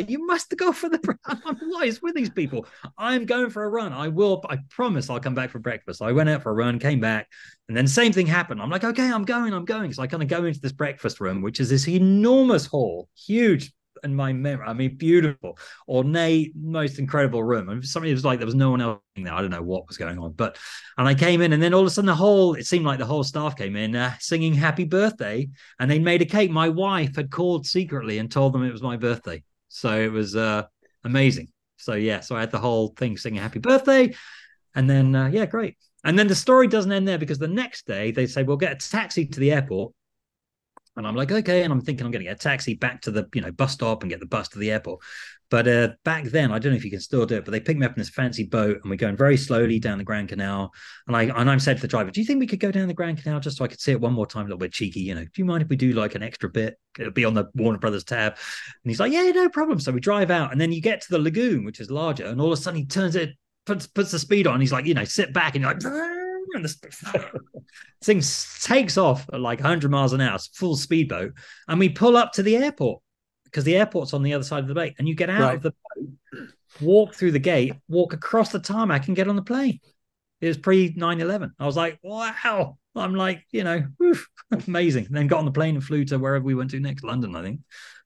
you must go for the *laughs* what is with these people? I'm going for a run. I will. I promise I'll come back for breakfast. I went out for a run, came back, and then same thing happened. I'm like, okay, I'm going, I'm going. So I kind of go into this breakfast room, which is this enormous hall, huge in my memory. I mean, beautiful, ornate, most incredible room. And something was like there was no one else in there. I don't know what was going on, but and I came in, and then all of a sudden the whole it seemed like the whole staff came in uh, singing "Happy Birthday," and they made a cake. My wife had called secretly and told them it was my birthday. So it was uh, amazing. So yeah, so I had the whole thing singing happy birthday. And then uh, yeah, great. And then the story doesn't end there because the next day they say, we'll get a taxi to the airport. And I'm like, okay. And I'm thinking I'm going to get a taxi back to the, you know, bus stop and get the bus to the airport. But uh, back then, I don't know if you can still do it, but they picked me up in this fancy boat and we're going very slowly down the Grand Canal. And I and I'm said to the driver, "Do you think we could go down the Grand Canal just so I could see it one more time, a little bit cheeky? You know, do you mind if we do like an extra bit? It'll be on the Warner Brothers tab." And he's like, "Yeah, no problem." So we drive out, and then you get to the lagoon, which is larger, and all of a sudden he turns it, puts puts the speed on. He's like, you know, sit back, and you're like. The *laughs* *laughs* thing takes off at like 100 miles an hour, full speedboat, and we pull up to the airport because the airport's on the other side of the bay, and you get out right. of the boat, walk through the gate, walk across the tarmac, and get on the plane. It was pre 9 11. I was like, wow. I'm like, you know, *laughs* amazing. And then got on the plane and flew to wherever we went to next, London, I think.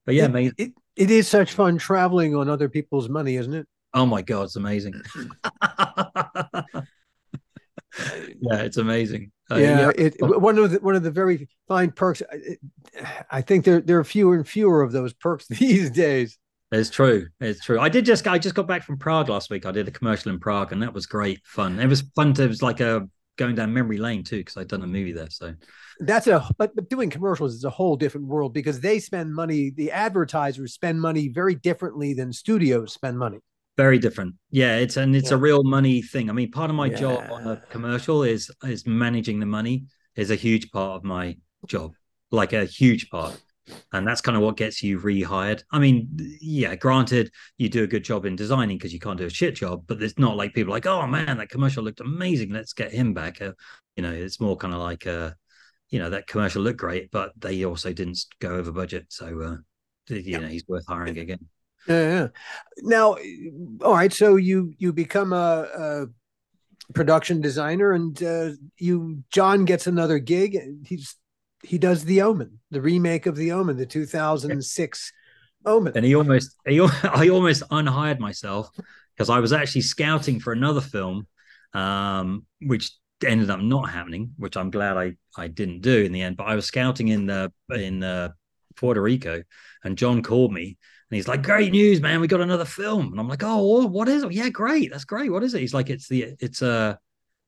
But yeah, it, amazing. It, it is such fun traveling on other people's money, isn't it? Oh my God, it's amazing. *laughs* yeah, it's amazing. Uh, yeah, yeah. It, one of the one of the very fine perks. I think there there are fewer and fewer of those perks *laughs* these days. It's true. It's true. I did just I just got back from Prague last week. I did a commercial in Prague, and that was great fun. It was fun to it was like a going down memory lane too because I'd done a movie there. So that's a but, but doing commercials is a whole different world because they spend money. The advertisers spend money very differently than studios spend money very different yeah it's and it's yeah. a real money thing i mean part of my yeah. job on a commercial is is managing the money is a huge part of my job like a huge part and that's kind of what gets you rehired i mean yeah granted you do a good job in designing because you can't do a shit job but it's not like people like oh man that commercial looked amazing let's get him back uh, you know it's more kind of like uh you know that commercial looked great, but they also didn't go over budget. So uh, you Yeah. know he's worth hiring again. Yeah, yeah. Now, all right. So you you become a, a production designer, and uh, you John gets another gig. He's he does the Omen, the remake of the Omen, the 2006 Omen. and he almost he, *laughs* I almost unhired myself because I was actually scouting for another film, um, which ended up not happening, which I'm glad I I didn't do in the end. But I was scouting in the in uh, Puerto Rico, and John called me. And he's like, "Great news, man! We got another film." And I'm like, "Oh, what is it? Yeah, great. That's great. What is it?" He's like, "It's the it's uh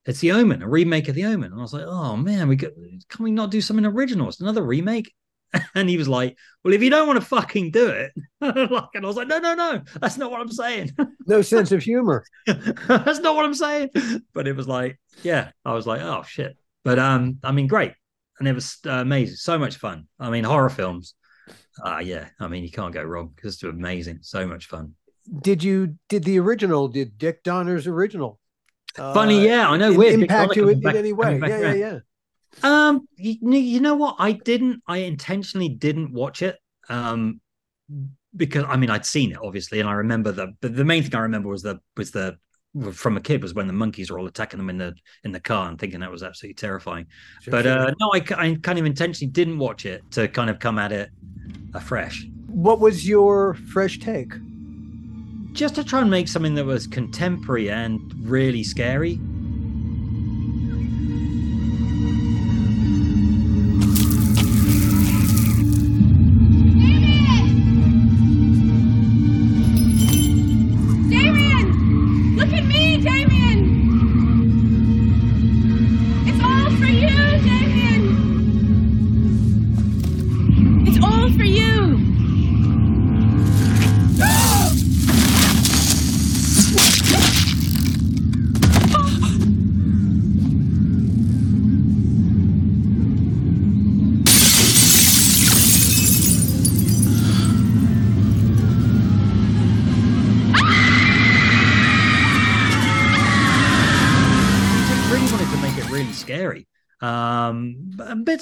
it's the Omen, a remake of the Omen." And I was like, "Oh man, we got, can we not do something original? It's another remake." *laughs* And he was like, "Well, if you don't want to fucking do it," *laughs* like, and I was like, "No, no, no, that's not what I'm saying. *laughs* No sense of humor. that's not what I'm saying." But it was like, yeah, I was like, "Oh shit!" But um, I mean, great, and it was uh, amazing, so much fun. I mean, horror films, ah, yeah. I mean, you can't go wrong because it's amazing, so much fun. Did you did the original? Did Dick Donner's original? Funny, uh, yeah, I know. Weird. Impact you in, back- in any way? Yeah, yeah, yeah. Um, you, you know what? I didn't. I intentionally didn't watch it. Um, because I mean, I'd seen it obviously, and I remember the. But the main thing I remember was the was the from a kid was when the monkeys were all attacking them in the in the car and thinking that was absolutely terrifying. Sure, but sure. uh, no, I, I kind of intentionally didn't watch it to kind of come at it afresh, what was your fresh take? just to try and make something that was contemporary and really scary.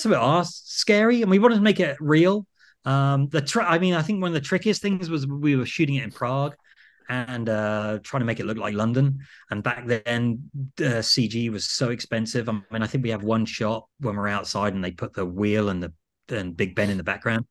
Bits of it are scary, and we wanted to make it real. Um, the tr- I mean, I think one of the trickiest things was we were shooting it in Prague and uh, trying to make it look like London. And back then, uh, CG was so expensive. I mean, I think we have one shot when we're outside, and they put the wheel and the and Big Ben in the background.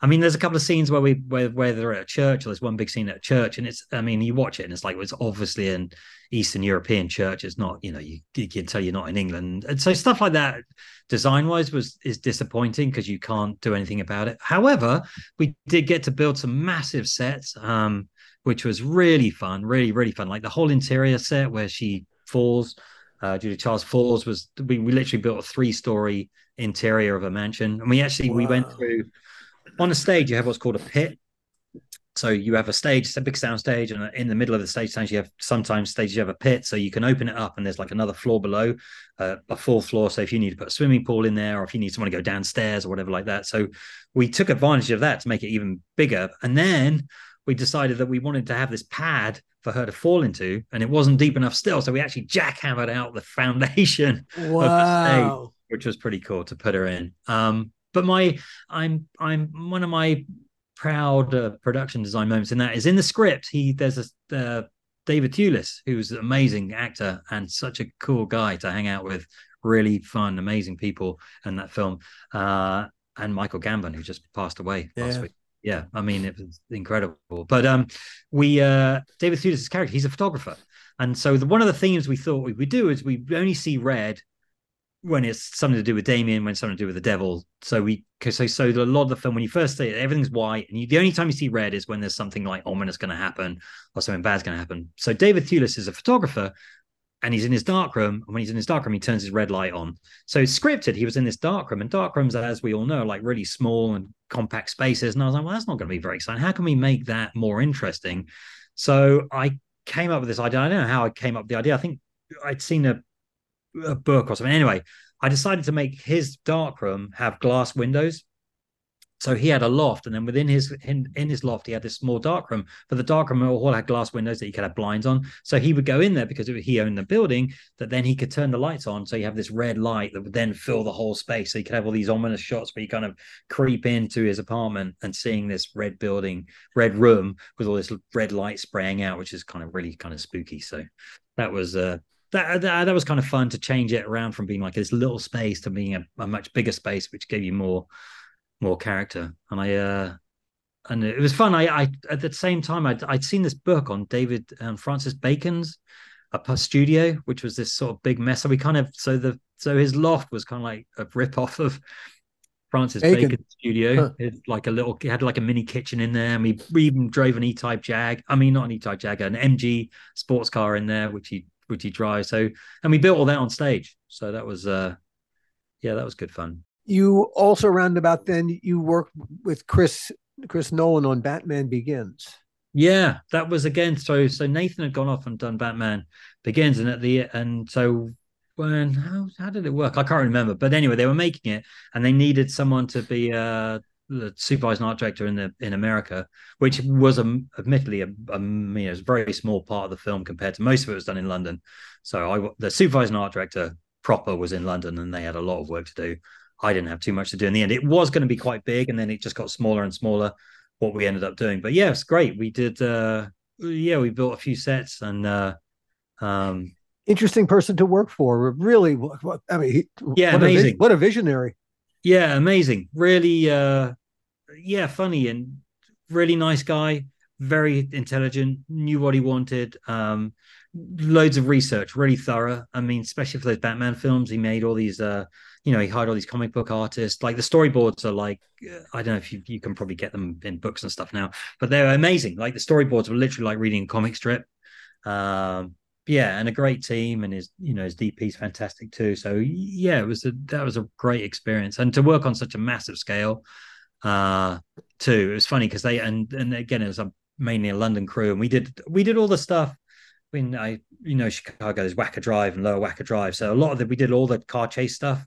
I mean, there's a couple of scenes where we where, where they're at a church. Or there's one big scene at a church, and it's I mean, you watch it, and it's like it's obviously an Eastern European church. It's not, you know, you, you can tell you're not in England, and so stuff like that, design wise, was is disappointing because you can't do anything about it. However, we did get to build some massive sets, um, which was really fun, really really fun. Like the whole interior set where she falls. Uh, Julia Stiles Falls was we, we literally built a three story interior of a mansion, and we actually we went through on a stage. You have what's called a pit, so you have a stage, it's a big sound stage, and in the middle of the stage stage, you have sometimes stages you have a pit, so you can open it up, and there's like another floor below, uh, a full floor. So if you need to put a swimming pool in there, or if you need someone to go downstairs or whatever like that, so we took advantage of that to make it even bigger, and then we decided that we wanted to have this pad for her to fall into, and it wasn't deep enough still, so we actually jackhammered out the foundation *laughs* Wow. which was pretty cool to put her in. Um, but my, I'm, I'm one of my proud uh, production design moments in that is in the script. He there's a uh, David Thewlis who's an amazing actor and such a cool guy to hang out with. Really fun, amazing people in that film. Uh, and Michael Gambon who just passed away last week. Yeah, I mean it was incredible. But um, we uh, David Thewlis' character, he's a photographer, and so the, one of the themes we thought we would do is we only see red when it's something to do with Damien, when it's something to do with the devil. So we so so a lot of the film when you first see it, everything's white, and you, the only time you see red is when there's something like ominous going to happen or something bad's going to happen. So David Thewlis is a photographer, and he's in his dark room. And when he's in his dark room, he turns his red light on. So it's scripted. He was in this dark room, and dark rooms, as we all know, are like really small and compact spaces. And I was like, well, that's not going to be very exciting. How can we make that more interesting? So I came up with this idea. I don't know how I came up with the idea. I think I'd seen a a book or something. Anyway, I decided to make his dark room have glass windows. so he had a loft, and then within his in, in his loft, he had this small dark room. But the dark room all had glass windows that he could have blinds on. So he would go in there because it, he owned the building. That then he could turn the lights on, so you have this red light that would then fill the whole space. So you could have all these ominous shots where you kind of creep into his apartment and seeing this red building, red room with all this red light spraying out, which is kind of really kind of spooky. So that was uh that, that that was kind of fun to change it around from being like this little space to being a, a much bigger space, which gave you more more character. And I uh and it was fun. I, I at the same time I'd, I'd seen this book on David um, Francis Bacon's a studio, which was this sort of big mess. So we kind of so the so his loft was kind of like a rip off of Francis Bacon. Bacon studio. Huh. It had like a little, it had like a mini kitchen in there, and we, we even drove an E-Type Jag. I mean, not an E-Type Jag, an MG sports car in there, which he which Dry. So, and we built all that on stage. So that was, uh yeah, that was good fun. You also round about then you worked with Chris Chris Nolan on Batman Begins. Yeah, that was again. So so Nathan had gone off and done Batman Begins, and at the and so when how how did it work? I can't remember. But anyway, they were making it, and they needed someone to be uh the supervising art director in the in America, which was um, admittedly a, a you know, a very small part of the film compared to most of it was done in London. So I the supervising art director proper was in London, and they had a lot of work to do. I didn't have too much to do in the end. It was going to be quite big, and then it just got smaller and smaller. What we ended up doing, but yeah, it's great. We did, uh yeah, we built a few sets, and uh um Interesting person to work for. Really, what, I mean, he, Yeah, what a amazing. what a visionary. yeah, amazing. Really, uh yeah, funny and really nice guy. Very intelligent. Knew what he wanted. Um, loads of research. Really thorough. I mean, especially for those Batman films, he made all these. uh you know, he hired all these comic book artists. Like the storyboards are like, uh, I don't know if you, you can probably get them in books and stuff now, but they're amazing. Like the storyboards were literally like reading a comic strip. Um, yeah, and a great team, and his you know his DP's fantastic too. So yeah, it was a that was a great experience, and to work on such a massive scale, uh, too. It was funny because they and and again it was a, mainly a London crew, and we did we did all the stuff. When I you know Chicago, there's Wacker Drive and Lower Wacker Drive, so a lot of the we did all the car chase stuff.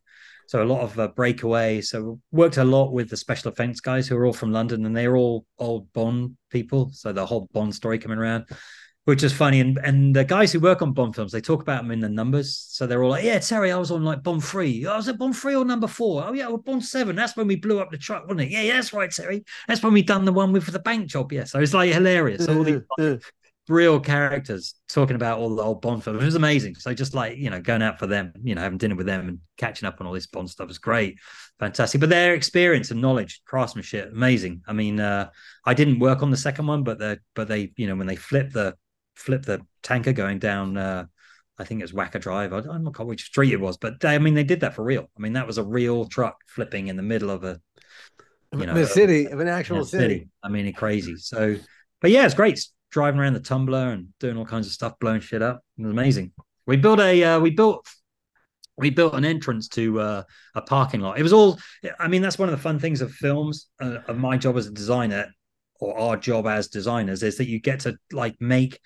So a lot of uh, breakaway. So worked a lot with the special effects guys who are all from London, and they're all old Bond people. So the whole Bond story coming around which is funny. And and the guys who work on Bond films, they talk about them in the numbers. So they're all like, "Yeah, Terry, I was on like Bond three. I was at Bond three or number four. Oh yeah, well, Bond seven. That's when we blew up the truck, wasn't it? Yeah, yeah, that's right, Terry. That's when we done the one with the bank job. Yeah, so it's like hilarious. All these Uh, real characters talking about all the old Bond films. It was amazing. So just like you know, going out for them, you know, having dinner with them and catching up on all this Bond stuff was great, fantastic. But their experience and knowledge, craftsmanship, amazing. I mean, uh, I didn't work on the second one, but they but they you know when they flipped the flip the tanker going down uh I think it was Wacker Drive. I, I'm not sure which street it was, but they, I mean, they did that for real. I mean, that was a real truck flipping in the middle of a, you know, the a- city of an actual a city. I mean, it's crazy. So, but yeah, it's great driving around the tumbler and doing all kinds of stuff, blowing shit up. It was amazing. We built a, uh, we built, we built an entrance to uh, a parking lot. It was all, I mean, that's one of the fun things of films. Uh, of my job as a designer, or our job as designers, is that you get to like make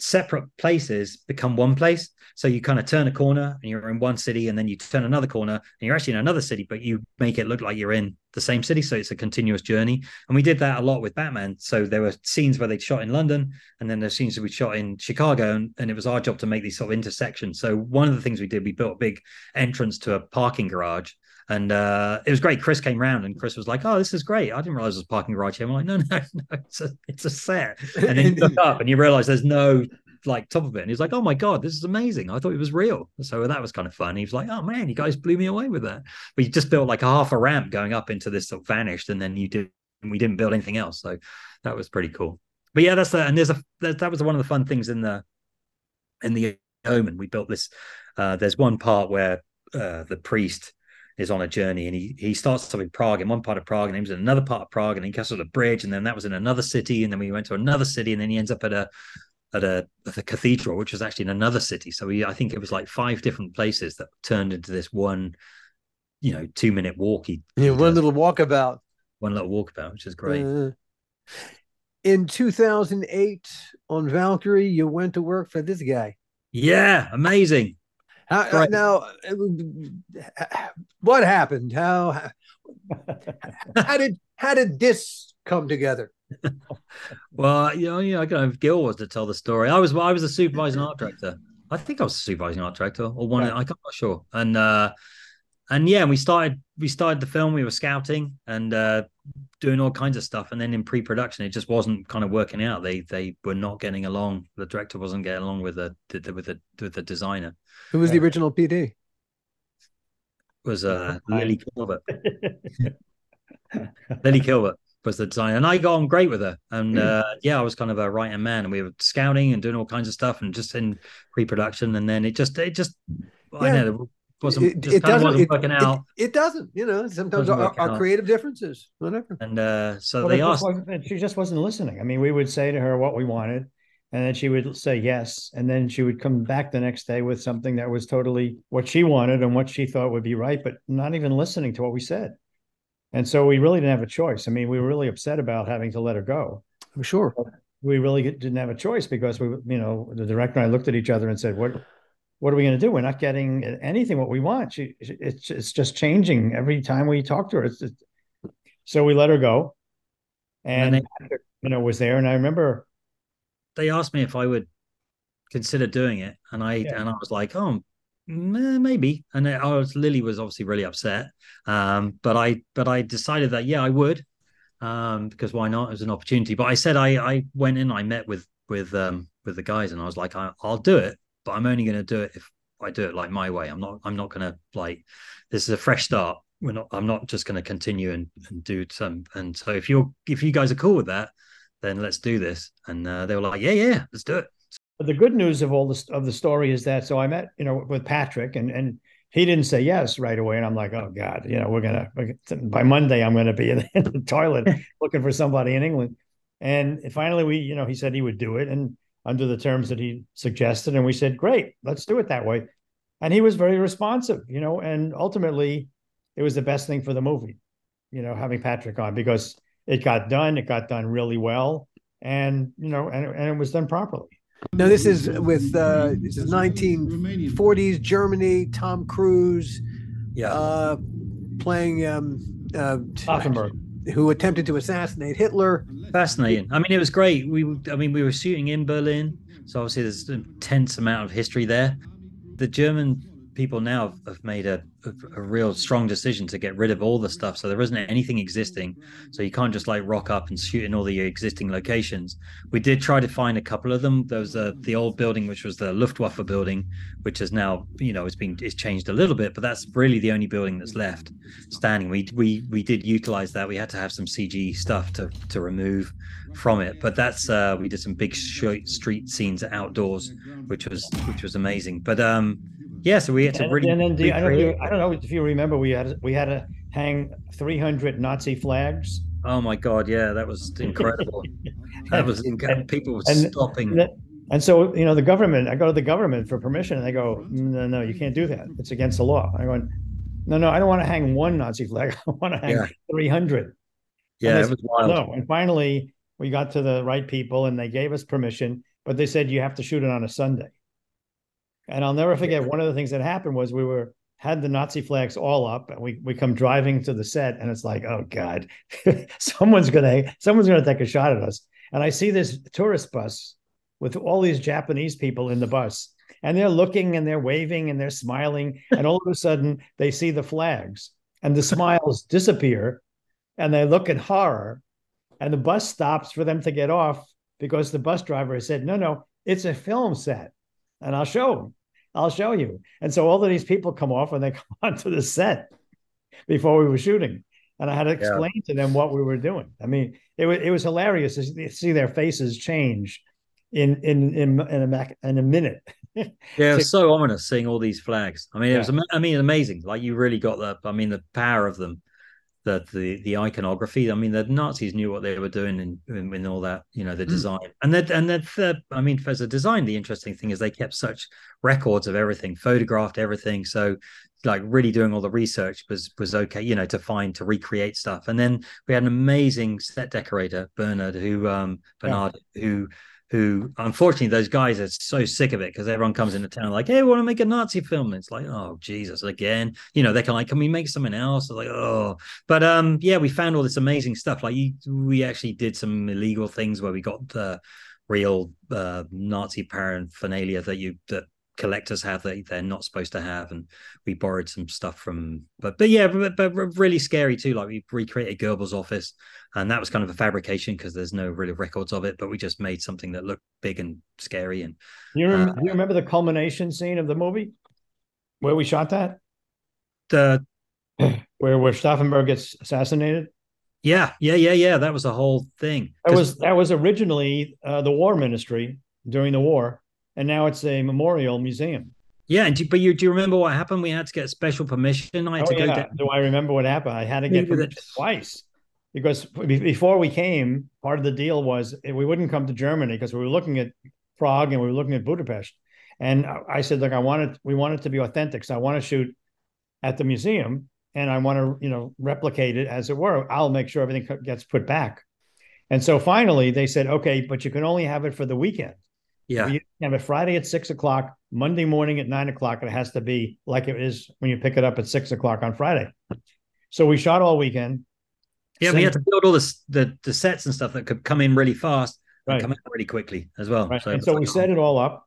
separate places become one place. So you kind of turn a corner and you're in one city, and then you turn another corner and you're actually in another city, but you make it look like you're in the same city. So it's a continuous journey. And we did that a lot with Batman. So there were scenes where they shot in London, and then there's scenes that we shot in Chicago, and, and it was our job to make these sort of intersections. So one of the things we did, we built a big entrance to a parking garage. And uh, it was great. Chris came round and Chris was like, "Oh, this is great. I didn't realize there was a parking garage here." I'm like, "No, no, *laughs* no. It's a it's a set." And then you look *laughs* up and you realize there's no like top of it. And he's like, "Oh my god, this is amazing. I thought it was real." So that was kind of fun. He was like, "Oh man, you guys blew me away with that." But you just built like a half a ramp going up into this sort of vanished, and then you did. We didn't build anything else, so that was pretty cool. But yeah, that's the and there's a that, that was one of the fun things in the in the Omen. We built this. Uh, there's one part where uh, the priest is on a journey and he he starts off in Prague in one part of Prague and he was in another part of Prague and then he on a bridge and then that was in another city and then we went to another city and then he ends up at a at a at the cathedral which was actually in another city so he I think it was like five different places that turned into this one you know two minute walk he, Yeah, one little walkabout. one little walkabout which is great Uh, in 2008 on Valkyrie, you went to work for this guy. yeah amazing How, Right. Now, uh, what happened? How *laughs* how did how did this come together? Well, you know, you know, I don't know if Gil was to tell the story. I was I was a supervising art director. I think I was a supervising art director or one. Right. I, I'm not sure. And uh, and yeah, we started we started the film. We were scouting and uh, doing all kinds of stuff. And then in pre-production, it just wasn't kind of working out. They they were not getting along. The director wasn't getting along with the, the with the with the designer. Who was the original PD? It was uh, *laughs* Lilly Kilvert. *laughs* Lilly Kilvert was the designer, and I got on great with her. And uh, yeah, I was kind of a right hand man, and we were scouting and doing all kinds of stuff, and just in pre-production. And then it just, it just, I know, it wasn't It, it doesn't. wasn't It, working it- out. it doesn't. You know, sometimes our, our creative differences, whatever. and uh, so Well, they it just asked, wasn't- she just wasn't listening. I mean, we would say to her what we wanted, and then she would say yes, and then she would come back the next day with something that was totally what she wanted and what she thought would be right, but not even listening to what we said. And so we really didn't have a choice. I mean, we were really upset about having to let her go. I'm sure. We really didn't have a choice because we, you know, the director and I looked at each other and said, "What, what are we going to do? We're not getting anything what we want. She, it's it's just changing every time we talk to her. It's, it's- so we let her go, And and, then you know, was there. And I remember, they asked me if I would consider doing it, and I Yeah. and I was like, oh, maybe. And I was Lilly was obviously really upset, um, but I but I decided that yeah, I would, um, because why not? It was an opportunity. But I said I I went in, I met with with um with the guys, and I was like, I, I'll do it, but I'm only going to do it if I do it like my way. I'm not I'm not going to like this is a fresh start. We're not. I'm not just going to continue and, and do some. And so if you're if you guys are cool with that, then let's do this. And uh, they were like, yeah, yeah, let's do it. but the good news of all this of the story is that. So I met, you know, with Patrick, and and he didn't say yes right away, and I'm like, oh God, you know, we're gonna we're gonna- by Monday I'm gonna be in the *laughs* toilet *laughs* looking for somebody in England, and finally we, you know, he said he would do it, and under the terms that he suggested, and we said, great, let's do it that way, and he was very responsive, you know, and ultimately it was the best thing for the movie, you know, having Patrick on because it got done, it got done really well, and you know, and, and it was done properly. Now this is with uh, this is 1940s Germany. Tom Cruise Yeah. uh, playing um, uh, Stauffenberg. Who attempted to assassinate Hitler. Fascinating. I mean, it was great. We, I mean, we were shooting in Berlin, so obviously there's an intense amount of history there. The German people now have- made a, a, real strong decision to get rid of all the stuff, so there isn't anything existing. So you can't just like rock up and shoot in all the existing locations. We did try to find a couple of them. There was uh, the old building, which was the Luftwaffe building, which is now, you know, it's been it's changed a little bit, but that's really the only building that's left standing. We we we did utilize that. We had to have some CG stuff to to remove from it, but that's uh we did some big street scenes outdoors, which was which was amazing. But um yeah, so we had to And, really and then you- I, don't, know if you- I don't know if you remember, we had we had to hang 300 Nazi flags. Oh my god, yeah, that was incredible. *laughs* that was incredible. People were and- stopping. And, and so, you know, the government, I go to the government for permission and they go, mm, no, no, you can't do that. It's against the law. I go, no, no, I don't want to hang one Nazi flag. *laughs* I want to hang Yeah. 300. yeah, it was wild. No. And finally, we got to the right people and they gave us permission, but they said you have to shoot it on a Sunday. And I'll never forget one of the things that happened was we were had the Nazi flags all up and we we come driving to the set and it's like, oh God, *laughs* someone's gonna someone's gonna take a shot at us. And I see this tourist bus with all these Japanese people in the bus. And they're looking and they're waving and they're smiling. And all of a sudden they see the flags and the smiles disappear and they look in horror and the bus stops for them to get off because the bus driver said, no, no, it's a film set. And I'll show them. I'll show you. And so all of these people come off and they *laughs* come onto the set before we were shooting. And I had to explain to them what we were doing. I mean, it was it was hilarious to see- their faces change in in in in a mac- in a minute. *laughs* Yeah, it was so ominous seeing all these flags. I mean, it was. I mean, amazing. Like you really got the. I mean, the power of them, the the the iconography. I mean, the Nazis knew what they were doing in in, in all that. You know, the design and that and that. The, I mean, as a design, the interesting thing is they kept such records of everything, photographed everything. So, like, really doing all the research was was okay. You know, to find to recreate stuff. And then we had an amazing set decorator, Bernard, who um Bernard, who who unfortunately those guys are so sick of it because everyone comes into town like, hey, we want to make a Nazi film. And it's like, oh Jesus, again. You know, they can like, can we make something else? like, oh, but um, yeah, we found all this amazing stuff. Like, you, we actually did some illegal things where we got the real uh, Nazi paraphernalia that you that collectors have that they're not supposed to have and we borrowed some stuff from but but yeah but, but really scary too like we recreated Goebbels' office and that was kind of a fabrication because there's no really records of it but we just made something that looked big and scary and you remember, uh, you remember the culmination scene of the movie? Where we shot that? The *clears throat* where where Stauffenberg gets assassinated? Yeah yeah yeah yeah that was a whole thing. That was that was originally uh, the war ministry during the war and now it's a memorial museum. Yeah, and do, but you do you remember what happened? We had to get special permission. I had oh, to go yeah. down. Do I remember what happened? I had to get permission twice because before we came, part of the deal was eh, we wouldn't come to Germany because we were looking at Prague and we were looking at Budapest. And I said, look, I wanted we want it to be authentic, so I want to shoot at the museum and I want to you know replicate it as it were. I'll make sure everything gets put back. And so finally, they said, okay, but you can only have it for the weekend. Yeah. You have a Friday at six o'clock, Monday morning at nine o'clock. It has to be like it is when you pick it up at six o'clock on Friday. So we shot all weekend. Yeah, we had to build all this, the the sets and stuff that could come in really fast and come out really quickly as well. Right. So, and so we set it all up,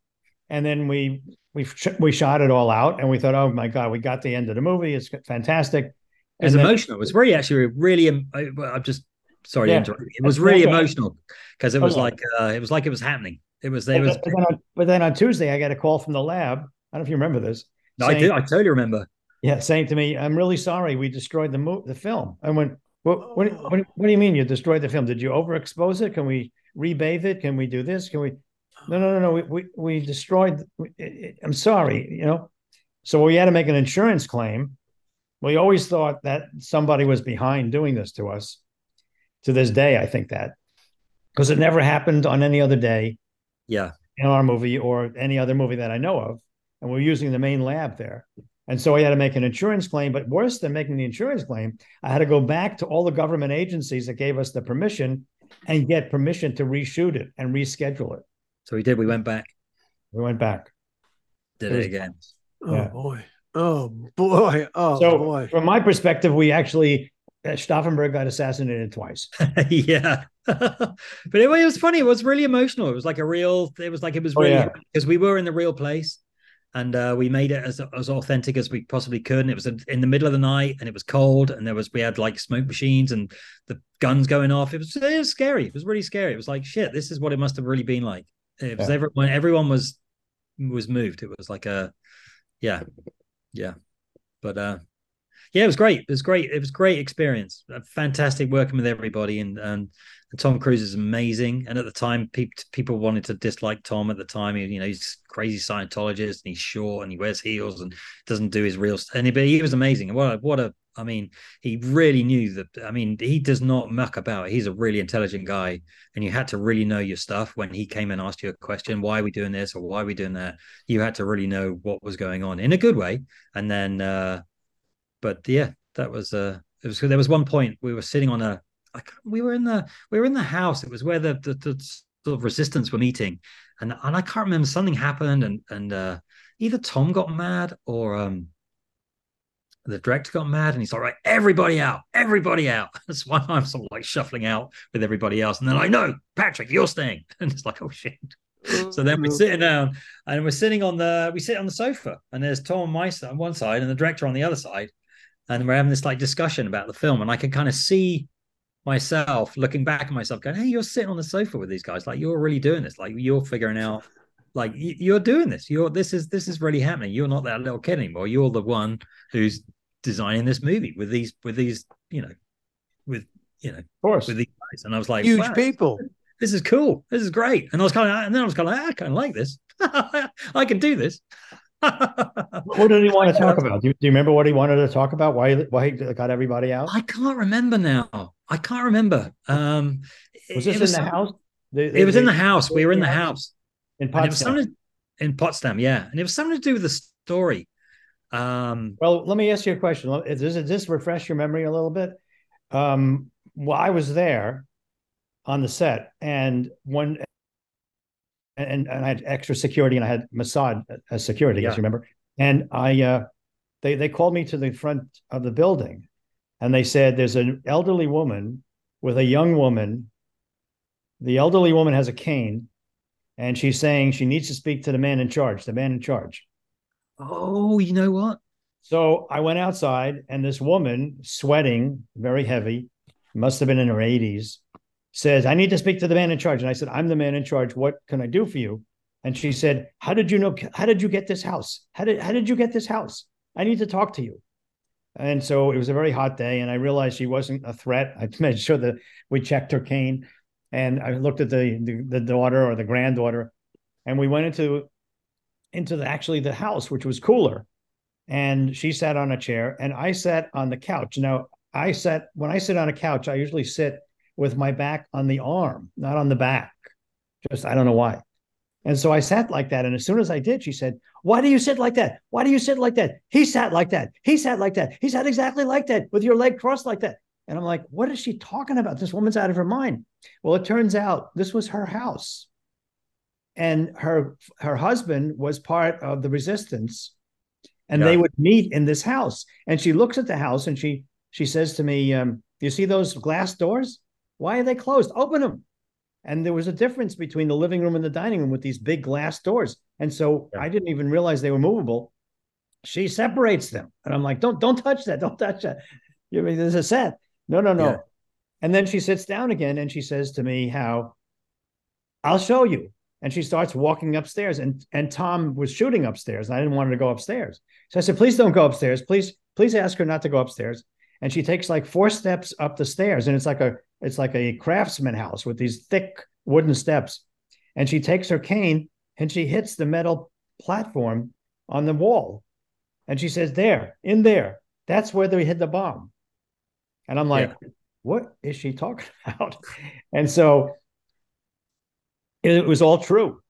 and then we we sh- we shot it all out, and we thought, oh my god, we got the end of the movie. It's fantastic. It was And then- emotional. It was really actually really. um, I, I'm just sorry Yeah. to interrupt. It was really okay. emotional because it was no. like uh, it was like it was happening. It was. It But, was. then, but then on, but then on Tuesday, I got a call from the lab. I don't know if you remember this. I saying- do. I totally remember. Yeah, saying to me, "I'm really sorry, we destroyed the mo- the film." I went, "What? What? do- What? do- What do you mean you destroyed the film? Did you overexpose it? Can we rebathe it? Can we do this? Can we?" No, no, no, no. We we, we destroyed. I'm sorry, you know. So we had to make an insurance claim. We always thought that somebody was behind doing this to us. To this day, I think that because it never happened on any other day Yeah. in our movie or any other movie that I know of. And we're using the main lab there. And so I had to make an insurance claim. But worse than making the insurance claim, I had to go back to all the government agencies that gave us the permission and get permission to reshoot it and reschedule it. So we did. We went back. We went back. Did It it was- again. Oh Yeah. boy. Oh boy. Oh so, boy. from my perspective, we actually, Stauffenberg got assassinated twice. *laughs* yeah. *laughs* but it, it was funny. It was really emotional. It was like a real. It was like it was Oh, really yeah. because we were in the real place, and uh, we made it as as authentic as we possibly could. And it was in the middle of the night, and it was cold, and there was we had like smoke machines and the guns going off. It was it was scary. It was really scary. It was like shit. This is what it must have really been like. It was Yeah. everyone. Everyone was was moved. It was like a yeah, yeah. But uh yeah, it was great. It was great. It was great experience. Fantastic working with everybody, and and, and Tom Cruise is amazing. And at the time, people people wanted to dislike Tom. At the time, he, you know, he's crazy Scientologist, and he's short, and he wears heels, and doesn't do his real. And he, but he was amazing. What a, what a, I mean, he really knew that. I mean, he does not muck about. He's a really intelligent guy, and you had to really know your stuff when he came and asked you a question. Why are we doing this or why are we doing that? You had to really know what was going on in a good way. And then. uh but yeah, that was uh it was there was one point we were sitting on a I can't, we were in the we were in the house. It was where the, the the sort of resistance were meeting, and and I can't remember something happened, and and uh either Tom got mad or um the director got mad, and he's like, right, everybody out, everybody out. *laughs* That's why I'm sort of like shuffling out with everybody else, and then I know Patrick, you're staying, *laughs* and it's like, oh shit. So then we're sitting down and we're sitting on the we sit on the sofa and there's Tom on my side on one side and the director on the other side. And we're having this like discussion about the film. And I can kind of see myself looking back at myself going, Hey, you're sitting on the sofa with these guys. Like you're really doing this. Like you're figuring out like you're doing this. You're this is this is really happening. You're not that little kid anymore. You're the one who's designing this movie with these with these, you know, with you know, Of course. with these guys. And I was like, Huge wow, people. this is cool. This is great. And I was kind of, and then I was kind of, like, I kind of like this. *laughs* I can do this. What did he want to *laughs* talk about? Do you, do you remember what he wanted to talk about? Why why he got everybody out? I can't remember now. I can't remember. Um, Was it this was in the some- house? The- It was in the- the house. We were in the house, in Potsdam. in Potsdam. Yeah, and it was something to do with the story. Um, Well, let me ask you a question. Does it just refresh your memory a little bit? Um, well, I was there on the set, and when and, and I had extra security and I had Mossad as security, Yeah. as you remember. And I, uh, they they called me to the front of the building, and they said there's an elderly woman with a young woman. The elderly woman has a cane, and she's saying she needs to speak to the man in charge. The man in charge. Oh, you know what? So I went outside, and this woman, sweating, very heavy, must have been in her 80s, says, I need to speak to the man in charge. And I said, I'm the man in charge. What can I do for you? And she said, How did you know? How did you get this house? How did how did you get this house? I need to talk to you. And so it was a very hot day, and I realized she wasn't a threat. *laughs* I made sure that we checked her cane, and I looked at the the, the daughter or the granddaughter, and we went into into the actually the house, which was cooler and she sat on a chair and I sat on the couch. Now, I sat when I sit on a couch, I usually sit with my back on the arm, not on the back. Just I don't know why. And so I sat like that. And as soon as I did, she said, Why do you sit like that? Why do you sit like that? He sat like that. He sat like that. He sat exactly like that with your leg crossed like that. And I'm like, What is she talking about? This woman's out of her mind. Well, it turns out this was her house. And her her husband was part of the resistance and Yeah. they would meet in this house. And she looks at the house and she she says to me, um, "You see those glass doors? Why are they closed? Open them." And there was a difference between the living room and the dining room with these big glass doors. And so Yeah. I didn't even realize they were movable. She separates them, and I'm like, "Don't don't touch that! Don't touch that! You mean there's a set? No, no, no." Yeah. And then she sits down again and she says to me, "How? I'll show you." And she starts walking upstairs, and and Tom was shooting upstairs, and I didn't want her to go upstairs. So I said, please don't go upstairs. Please, please ask her not to go upstairs. And she takes like four steps up the stairs, and it's like a it's like a craftsman house with these thick wooden steps. And she takes her cane and she hits the metal platform on the wall. And she says, There, in there, that's where they hid the bomb. And I'm like, what is she talking *laughs* about? And so it was all true.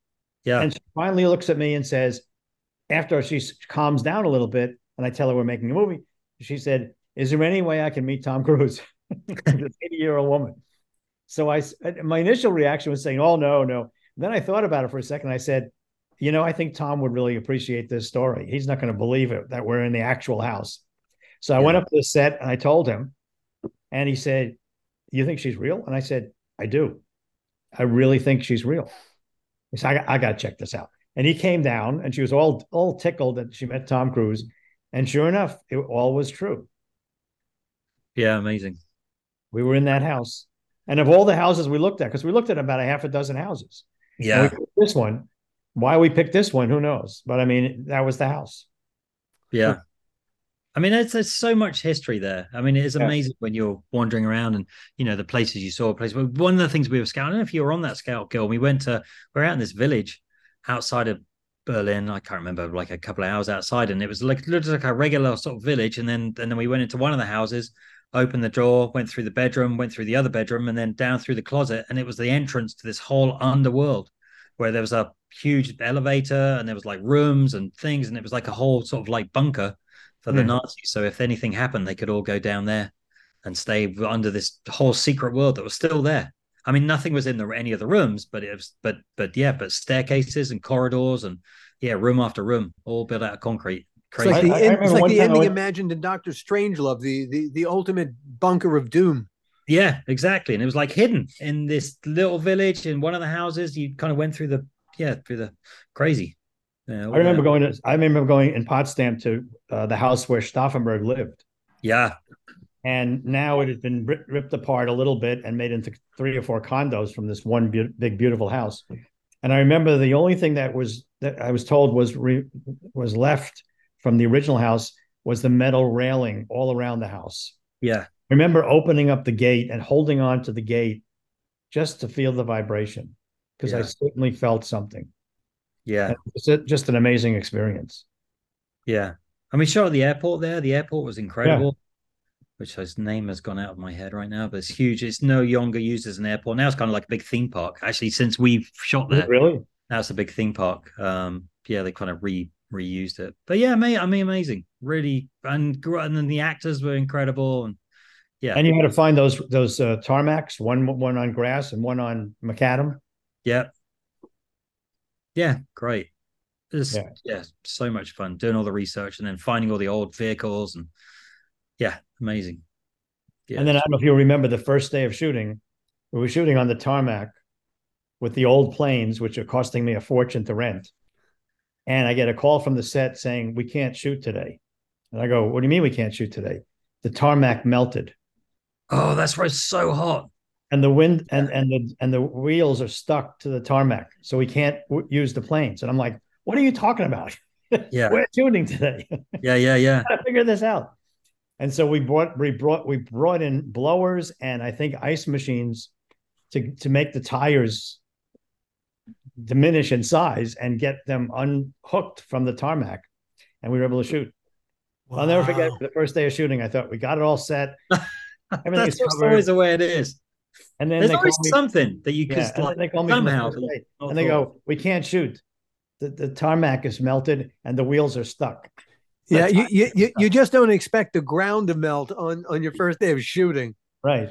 Yeah. And she finally looks at me and says, after she calms down a little bit, and I tell her we're making a movie, she said, Is there any way I can meet Tom Cruise? *laughs* this 80 year old woman. So I, uh, my initial reaction was saying, Oh, no, no. Then I thought about it for a second. I said, You know, I think Tom would really appreciate this story. He's not going to believe it that we're in the actual house. So I went up to the set and I told him, and he said, You think she's real? And I said, I do. I really think she's real. He said, I, got- I got to check this out. And he came down and she was all, all tickled that she met Tom Cruise. And sure enough, it all was true. Yeah. Amazing. We were in that house. And of all the houses we looked at, because we looked at about a half a dozen houses. Yeah. this one. Why we picked this one, who knows? But I mean, that was the house. Yeah. I mean, there's, there's so much history there. I mean, it is Yeah. amazing when you're wandering around and you know the places you saw. Places. One of the things we were scouting. I don't know if you were on that scout, Gil. We went to. We are out in this village outside of Berlin. I can't remember, like a couple of hours outside, and it was like looked like a regular sort of village. And then and then we went into one of the houses, opened the door, went through the bedroom, went through the other bedroom, and then down through the closet, and it was the entrance to this whole underworld where there was a huge elevator and there was like rooms and things, and it was like a whole sort of like bunker for the Hmm. Nazis. So if anything happened, they could all go down there and stay under this whole secret world that was still there. I mean, nothing was in the, any of the rooms, but it was, but, but yeah, but staircases and corridors and yeah, room after room, all built out of concrete. It's like the, I- I end- remember it's like the ending went- imagined in Doctor Strangelove, the, the the ultimate bunker of doom. yeah, exactly. And it was like hidden in this little village in one of the houses. You kind of went through the, yeah, through the crazy. Yeah, I remember that. going to, I remember going in Potsdam to uh, the house where Stauffenberg lived. Yeah. And now it has been ripped apart a little bit and made into three or four condos from this one beau- big, beautiful house. And I remember the only thing that was that I was told was re, was left from the original house was the metal railing all around the house. Yeah. I remember opening up the gate and holding on to the gate just to feel the vibration because I certainly felt something. Yeah. It's just an amazing experience. Yeah. And we shot at the airport there. The airport was incredible, which his name has gone out of my head right now, but it's huge. It's no longer used as an airport. Now it's kind of like a big theme park. Actually, since we've shot there, Really? now it's a big theme park. Um, yeah, they kind of re reused it. But yeah, mate, I mean, amazing. Really. And, and then the actors were incredible. And yeah. And you had to find those those uh, tarmacs, one one on grass and one on macadam. yeah. Yeah, great. It's, Yeah. yeah. so much fun doing all the research and then finding all the old vehicles and yeah, amazing. Yeah. And then I don't know if you'll remember the first day of shooting, we were shooting on the tarmac with the old planes, which are costing me a fortune to rent. And I get a call from the set saying, We can't shoot today. And I go, What do you mean we can't shoot today? The tarmac melted oh, that's right, it's so hot. and the wind and and the and the wheels are stuck to the tarmac. So we can't w- use the planes. And I'm like, What are you talking about? *laughs* Yeah, We're shooting today. *laughs* yeah, yeah, yeah. *laughs* gotta figure this out. And so we brought we brought we brought in blowers and I think ice machines to to make the tires diminish in size and get them unhooked from the tarmac. And we were able to shoot. I'll never forget the first day of shooting. I thought we got it all set. *laughs* Everything That's is covered. always the way it is. And then There's always me, something that you yeah, could like they call me from the somehow. first day, not and they go, "We can't shoot. The, the tarmac is melted and the wheels are stuck." Yeah, you, you you you just don't expect the ground to melt on on your first day of shooting. Right,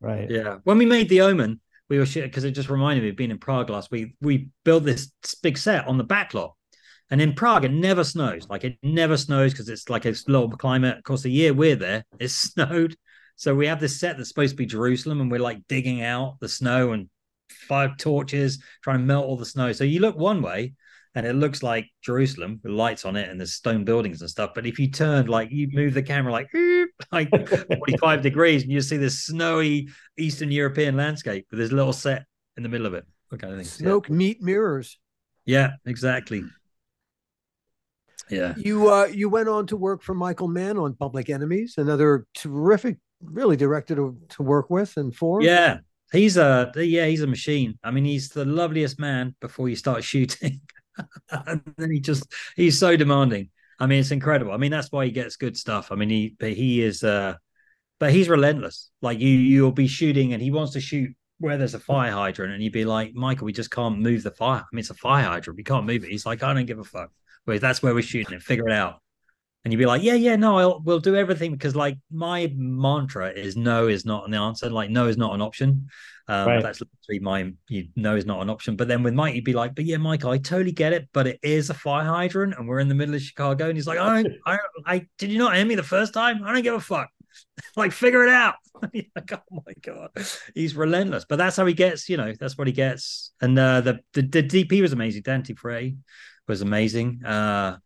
right. Yeah. When we made the Omen, we were because it just reminded me of being in Prague last week. We built this big set on the back lot. And in Prague, it never snows. Like it never snows because it's like a low climate. Of course, the year we're there, *laughs* it snowed. So we have this set that's supposed to be Jerusalem, and we're like digging out the snow and five torches trying to melt all the snow. So you look one way and it looks like Jerusalem with lights on it and there's stone buildings and stuff. But if you turn like you move the camera like *laughs* like 45 degrees and you see this snowy Eastern European landscape with this little set in the middle of it. What kind of thing? Smoke, meat, mirrors. Yeah, exactly. Yeah. You uh you went on to work for Michael Mann on Public Enemies, another terrific, really director to, to work with and for. Yeah. He's a yeah, he's a machine. I mean, he's the loveliest man before you start *laughs* shooting. *laughs* and then he just he's so demanding. I mean, it's incredible. I mean, that's why he gets good stuff. I mean, he but he is uh but he's relentless. Like you you'll be shooting and he wants to shoot where there's a fire hydrant and you'd be like, Michael, we just can't move the fire. I mean, it's a fire hydrant. We can't move it. He's like, I don't give a fuck. Well, that's where we're shooting it. Figure it out. And you'd be like, yeah, yeah, no, I'll, we'll do everything because like my mantra is no is not an answer. Like no is not an option. Um, Right. That's literally my you know, is not an option. But then with Mike, you'd be like, but yeah, Mike, I totally get it, but it is a fire hydrant and we're in the middle of Chicago. And he's like, I don't, I, I did you not hear me the first time? I don't give a fuck. *laughs* like figure it out. *laughs* Like, oh my god, he's relentless. But that's how he gets. You know, that's what he gets. And uh, the, the the DP was amazing. Dante Frey was amazing. Uh,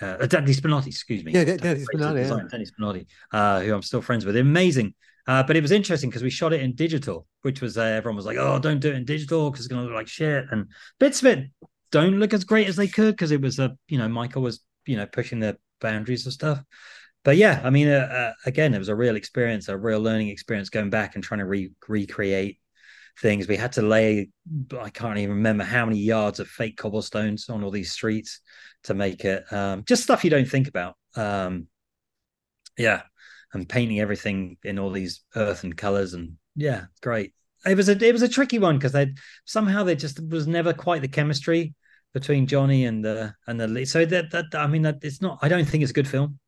uh, Dante Spinotti, excuse me. Yeah, Dan- Dante Spinotti, yeah. Dante Spinotti, uh, who I'm still friends with. Amazing. Uh, but it was interesting because we shot it in digital, which was uh, everyone was like, "Oh, don't do it in digital because it's going to look like shit." And bits of it don't look as great as they could because it was a, you know, Michael was, you know, pushing the boundaries of stuff. But yeah, I mean, uh, uh, again, it was a real experience, a real learning experience going back and trying to re- recreate things. We had to lay, I can't even remember how many yards of fake cobblestones on all these streets to make it um, just stuff you don't think about. Um, yeah, and painting everything in all these earthen colors, and yeah, great. It was a it was a tricky one because they somehow there just was never quite the chemistry between Johnny and the and the lead. So that that I mean that it's not. I don't think it's a good film.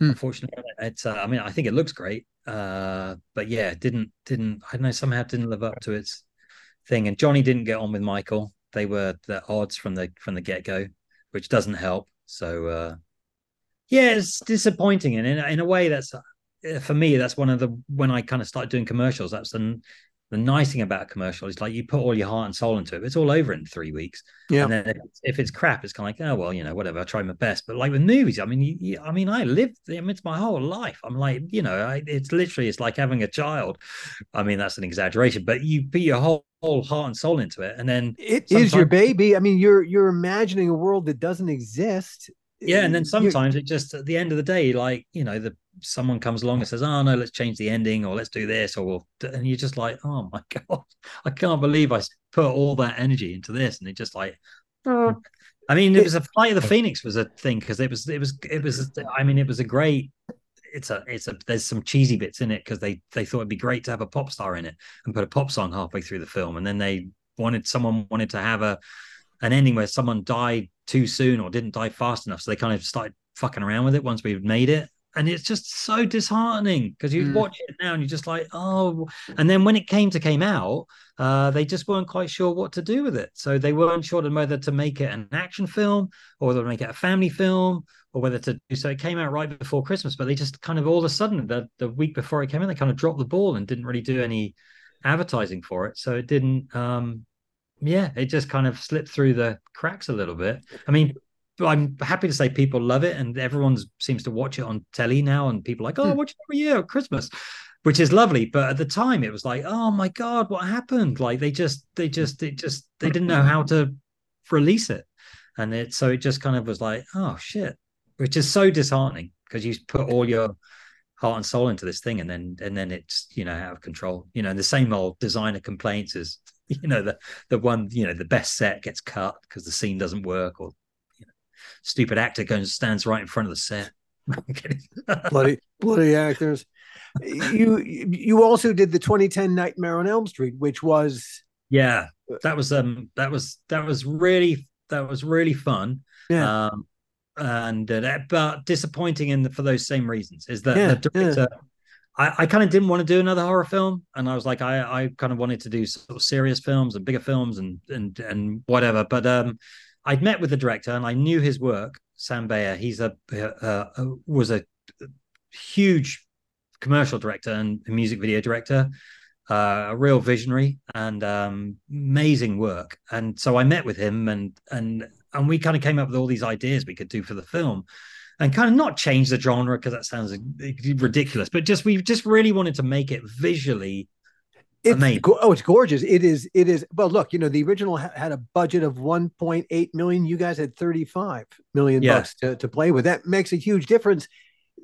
Hmm. Unfortunately, it's. Uh, I mean, I think it looks great, uh, but yeah, didn't didn't. I don't know. Somehow didn't live up to its thing. And Johnny didn't get on with Michael. They were the odds from the from the get go, which doesn't help. So uh, yeah, it's disappointing, and in, in a way, that's uh, Uh, for me. That's one of the when I kind of started doing commercials. That's the the nice thing about a commercial is like you put all your heart and soul into it. It's all over in three weeks. Yeah. And then if it's, if it's crap, it's kind of like, oh well, you know, whatever. I try my best. But like with movies, I mean, you, you, I mean, I lived. I mean, it's my whole life. I'm like, you know, I, it's literally it's like having a child. I mean, that's an exaggeration, but you put your whole, whole heart and soul into it, and then It is your baby. I mean, you're you're imagining a world that doesn't exist. Yeah and then sometimes it just at the end of the day like you know the someone comes along and says oh no let's change the ending or let's do this or we'll d-" and you're just like oh my *laughs* god i can't believe i put all that energy into this and it just like oh. i mean it was a flight of the oh. phoenix was a thing because it was it was it was i mean it was a great it's a it's a there's some cheesy bits in it because they they thought it'd be great to have a pop star in it and put a pop song halfway through the film and then they wanted someone wanted to have a an ending where someone died too soon or didn't die fast enough so they kind of started fucking around with it once we've made it and it's just so disheartening because you Mm. watch it now and you're just like, oh. And then when it came to came out, uh, they just weren't quite sure what to do with it. So they weren't sure whether to make it an action film or whether to make it a family film or whether to do so. It came out right before Christmas, but they just kind of all of a sudden the the week before it came in, they kind of dropped the ball and didn't really do any advertising for it. So it didn't. um yeah, it just kind of slipped through the cracks a little bit. I mean, I'm happy to say people love it, and everyone seems to watch it on telly now, and people are like, oh, Hmm. watch it every year at Christmas, which is lovely. But at the time, it was like, oh my god, what happened? Like they just, they just, it just, they didn't know how to release it, and it so it just kind of was like, oh shit, which is so disheartening because you put all your heart and soul into this thing, and then and then it's you know out of control. You know, the same old designer complaints as *laughs* you know the the one you know the best set gets cut because the scene doesn't work or you know, stupid actor goes and stands right in front of the set. *laughs* Bloody bloody actors. You you also did the 2010 Nightmare on Elm Street, which was yeah that was um that was that was really that was really fun. Yeah. Um and uh, that- but disappointing in the, for those same reasons is that Yeah, the director I, I kind of didn't want to do another horror film, and I was like, I, I kind of wanted to do sort of serious films and bigger films and and and whatever. But um, I'd met with the director and I knew his work. Sam Bayer, he's a uh, uh, was a huge commercial director and music video director, uh, a real visionary and um, amazing work. And so I met with him and and and we kind of came up with all these ideas we could do for the film and kind of not change the genre because that sounds ridiculous, but just we just really wanted to make it visually. it's amazing. go- oh it's gorgeous. It is it is well look, you know, the original ha- had a budget of 1.8 million. You guys had 35 million Yeah. bucks to, to play with. That makes a huge difference.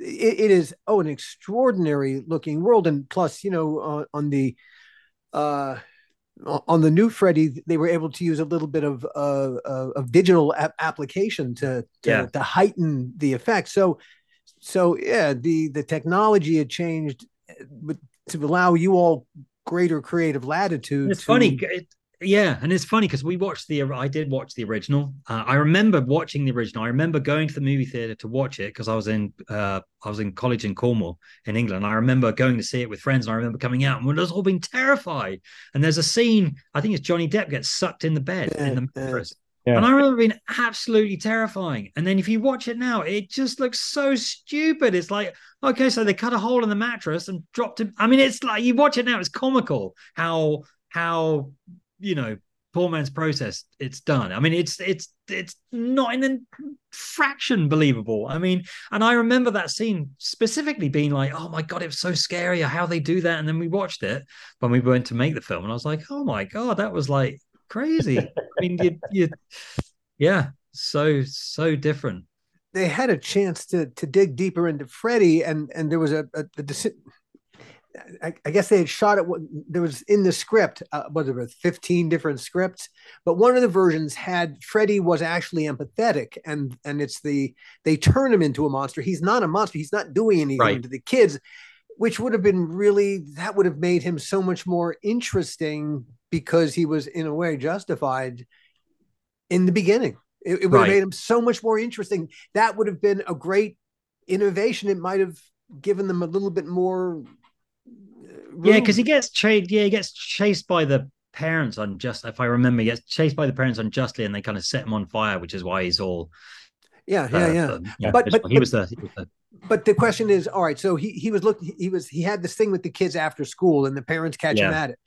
It, it is oh an extraordinary looking world, and plus, you know, on, on the uh on the new Freddy, they were able to use a little bit of uh, of digital ap- application to to, Yeah. to heighten the effect. So, so yeah, the the technology had changed, uh, but to allow you all greater creative latitude. It's to- funny, it, yeah, and it's funny because we watched the. I did watch the original. Uh, I remember watching the original. I remember going to the movie theater to watch it because I was in. Uh, I was in college in Cornwall in England. I remember going to see it with friends, and I remember coming out and we was all being terrified. And there's a scene. I think it's Johnny Depp gets sucked in the bed in the Yeah, yeah. mattress. Yeah. And I remember being absolutely terrifying. And then if you watch it now, it just looks so stupid. It's like, okay, so they cut a hole in the mattress and dropped him. I mean, it's like you watch it now, it's comical how how you know poor man's process it's done. I mean, it's it's it's not in a fraction believable. I mean, and I remember that scene specifically being like, oh my god, it was so scary how they do that. And then we watched it when we went to make the film, and I was like, oh my god, that was like crazy. I mean, you you yeah, so so different. they had a chance to to dig deeper into Freddy, and and there was a, a deci- I, I guess they had shot it. There was in the script, uh, were fifteen different scripts, but one of the versions had Freddy was actually empathetic, and and it's the they turn him into a monster. He's not a monster. He's not doing anything Right. to the kids, which would have been really that would have made him so much more interesting because he was in a way justified in the beginning. It, it would Right. have made him so much more interesting. That would have been a great innovation. It might have given them a little bit more. Yeah, because he gets chased. Yeah, he gets chased by the parents unjust. If I remember, he gets chased by the parents unjustly, and they kind of set him on fire, which is why he's all. yeah, uh, yeah, yeah. uh, yeah, But- but- he was the. He was the But the question is, all right. So he he was looking. He was he had this thing with the kids after school, and the parents catch him at it.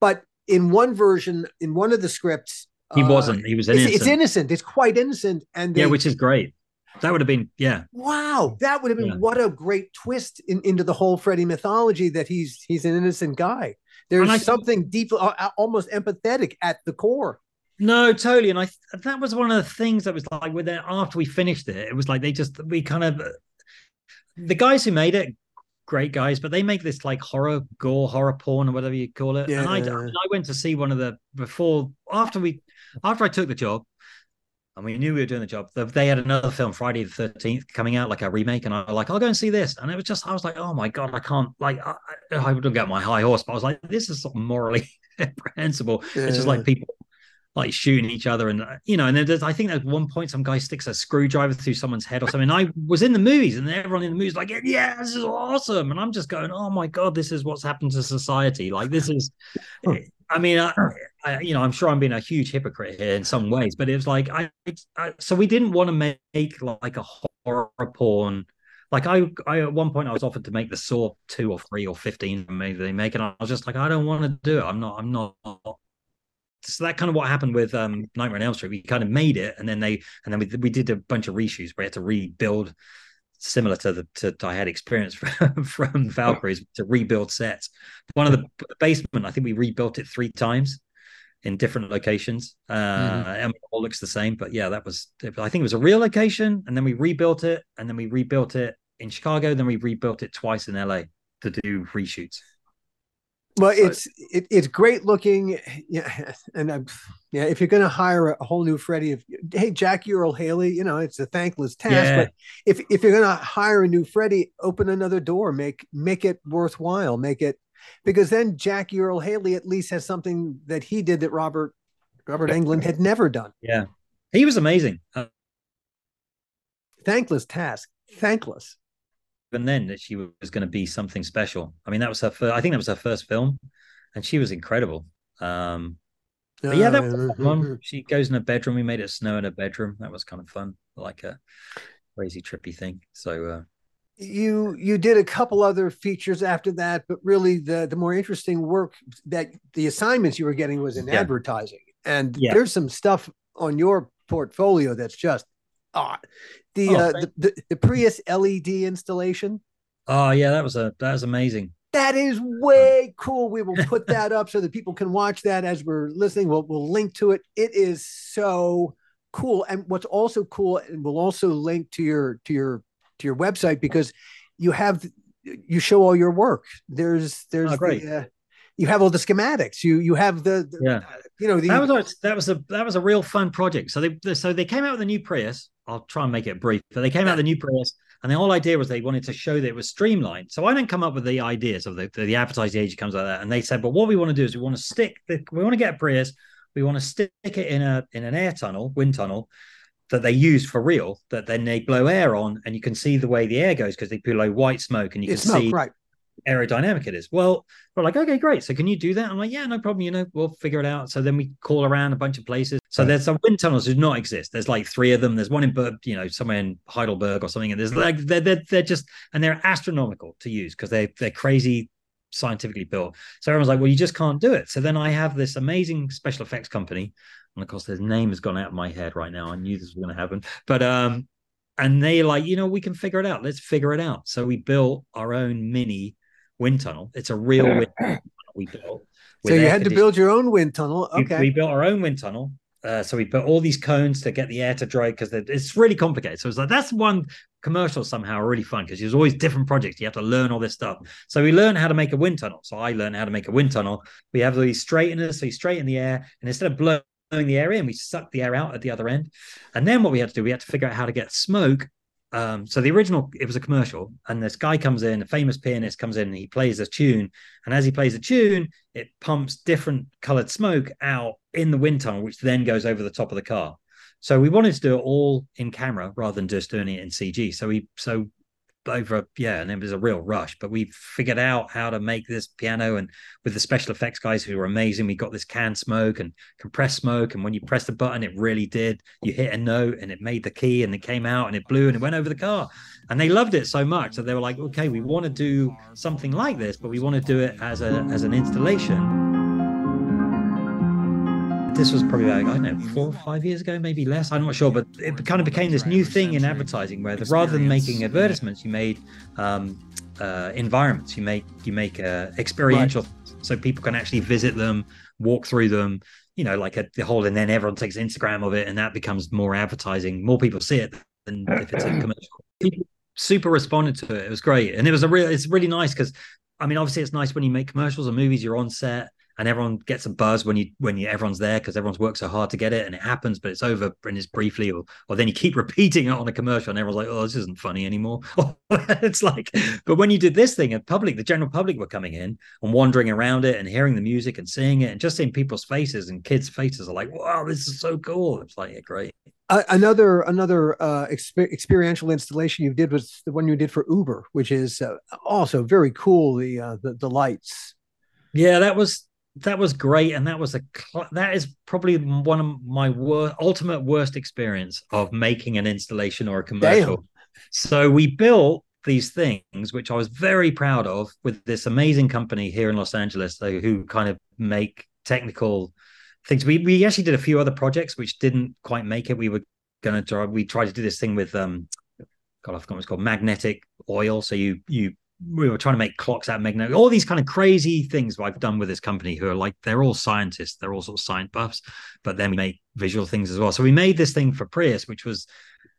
But in one version, in one of the scripts, he uh, wasn't. He was It's, innocent. it's innocent. It's quite innocent, and yeah, which is great. That would have been yeah. wow, that would have been Yeah. what a great twist in, into the whole Freddy mythology that he's he's an innocent guy. There's I something deep, uh, uh, almost empathetic at the core. No, totally. And I that was one of the things that was like with it after we finished it, it was like they just we kind of the guys who made it, great guys, but they make this like horror gore, horror porn or whatever you call it. And I, I went to see one of the before after we after I took the job. And we knew we were doing the job. They had another film, Friday the Thirteenth, coming out like a remake, and I was like, "I'll go and see this." And it was just, I was like, "Oh my god, I can't!" Like, I, I wouldn't get my high horse, but I was like, "This is sort of morally *laughs* reprehensible." It's just like people like shooting each other, and uh, you know, and then there's I think at one point some guy sticks a screwdriver through someone's head or something. I was in the movies, and everyone in the movies like, yeah, this is awesome, and I'm just going, oh my god, this is what's happened to society. Like this is, I mean, I, I, you know, I'm sure I'm being a huge hypocrite here in some ways, but it was like I, I so we didn't want to make like a horror porn. Like I, I at one point I was offered to make the Saw two or three or fifteen maybe they make, and I was just like, I don't want to do it. I'm not. I'm not. So that kind of what happened with um, Nightmare on Elm Street. We kind of made it, and then they, and then we we did a bunch of reshoots. We had to rebuild, similar to the to, to I had experience from, *laughs* from Valkyries to rebuild sets. One of the basement, I think we rebuilt it three times in different locations. Uh, mm-hmm. and it all looks the same, but yeah, that was I think it was a real location, and then we rebuilt it, and then we rebuilt it in Chicago, then we rebuilt it twice in LA to do reshoots. Well, so, it's it, it's great looking, *laughs* yeah, and I'm, yeah. If you're going to hire a whole new Freddy, if hey Jackie Earle Haley, you know it's a thankless task. Yeah. But if if you're going to hire a new Freddy, open another door, make make it worthwhile, make it because then Jackie Earle Haley at least has something that he did that Robert Robert Englund had never done. Yeah, he was amazing. Uh, thankless task, thankless even then that she was going to be something special. I mean, that was her first, I think that was her first film, and she was incredible. Um, but yeah, that was fun. She goes in a bedroom. We made it snow in a bedroom. That was kind of fun, like a crazy trippy thing. So uh, you you did a couple other features after that, but really the the more interesting work that the assignments you were getting was in yeah. advertising. And yeah. there's some stuff on your portfolio that's just ah, the, oh, uh, the, the the Prius LED installation. Oh yeah, that was a that was amazing. That is way cool. We will put that up so that people can watch that as we're listening. We'll we'll link to it. It is so cool. And what's also cool, and we'll also link to your to your to your website because you have you show all your work. There's there's oh, great. The, uh, you have all the schematics. You you have the, the yeah. You know the, that was that was a that was a real fun project. So they so they came out with a new Prius I'll try and make it brief. But they came out the new Prius, and the whole idea was they wanted to show that it was streamlined. So I didn't come up with the ideas of the the, advertising agency comes like that, and they said, but what we want to do is we want to stick the, we want to get a Prius, we want to stick it in a in an air tunnel, wind tunnel that they use for real. That then they blow air on, and you can see the way the air goes because they blow white smoke, and you it's can smoke, see right aerodynamic it is. Well, we're like, okay, great. So can you do that? I'm like, yeah, no problem. You know, we'll figure it out. So then we call around a bunch of places. So right. there's some wind tunnels do not exist. There's like three of them. There's one in, you know, somewhere in Heidelberg or something. And there's like they're they're, they're just and they're astronomical to use because they they're crazy scientifically built. So everyone's like, well, you just can't do it. So then I have this amazing special effects company, and of course, his name has gone out of my head right now. I knew this was going to happen, but um, and they like, you know, we can figure it out. Let's figure it out. So we built our own mini wind tunnel. It's a real wind tunnel we built. So you had to build your own wind tunnel. Okay. We, we built our own wind tunnel. Uh, so we put all these cones to get the air to dry because it's really complicated. So it's like that's one commercial somehow really fun because there's always different projects. You have to learn all this stuff. So we learned how to make a wind tunnel. So I learned how to make a wind tunnel. We have these straighteners, so you straighten the air, and instead of blowing the air in, we suck the air out at the other end. And then what we had to do, we had to figure out how to get smoke um, so the original, it was a commercial, and this guy comes in, a famous pianist comes in, and he plays a tune, and as he plays a tune, it pumps different colored smoke out in the wind tunnel, which then goes over the top of the car. So we wanted to do it all in camera rather than just doing it in CG. So we so over yeah and it was a real rush but we figured out how to make this piano and with the special effects guys who were amazing we got this can smoke and compressed smoke and when you press the button it really did. You hit a note and it made the key and it came out and it blew and it went over the car. And they loved it so much that they were like okay we want to do something like this but we want to do it as a as an installation this was probably like, I don't know, four or five years ago, maybe less. I'm not sure, but it kind of became this new thing in advertising where the, rather than making advertisements, you made um, uh, environments. You make you make uh, experiential, right. so people can actually visit them, walk through them. You know, like a, the whole, and then everyone takes Instagram of it, and that becomes more advertising. More people see it than if it's a commercial. People super responded to it. It was great, and it was a real. It's really nice because, I mean, obviously, it's nice when you make commercials or movies. You're on set and everyone gets a buzz when you when you everyone's there because everyone's worked so hard to get it and it happens but it's over and it's briefly or, or then you keep *laughs* repeating it on a commercial and everyone's like oh this isn't funny anymore *laughs* it's like but when you did this thing and public the general public were coming in and wandering around it and hearing the music and seeing it and just seeing people's faces and kids faces are like wow this is so cool it's like yeah great Uh, another another uh, exper- experiential installation you did was the one you did for Uber, which is uh, also very cool. The, uh, the the lights. Yeah, that was that was great, and that was a cl- that is probably one of my wor- ultimate worst experience of making an installation or a commercial. Damn. So we built these things, which I was very proud of, with this amazing company here in Los Angeles, so, who kind of make technical things. We we actually did a few other projects which didn't quite make it. We were gonna try. We tried to do this thing with um, God, I forgot what it's called, magnetic oil. So you you we were trying to make clocks out of magnetic, all these kind of crazy things I've done with this company who are like they're all scientists, they're all sort of science buffs, but then we make visual things as well. So we made this thing for Prius, which was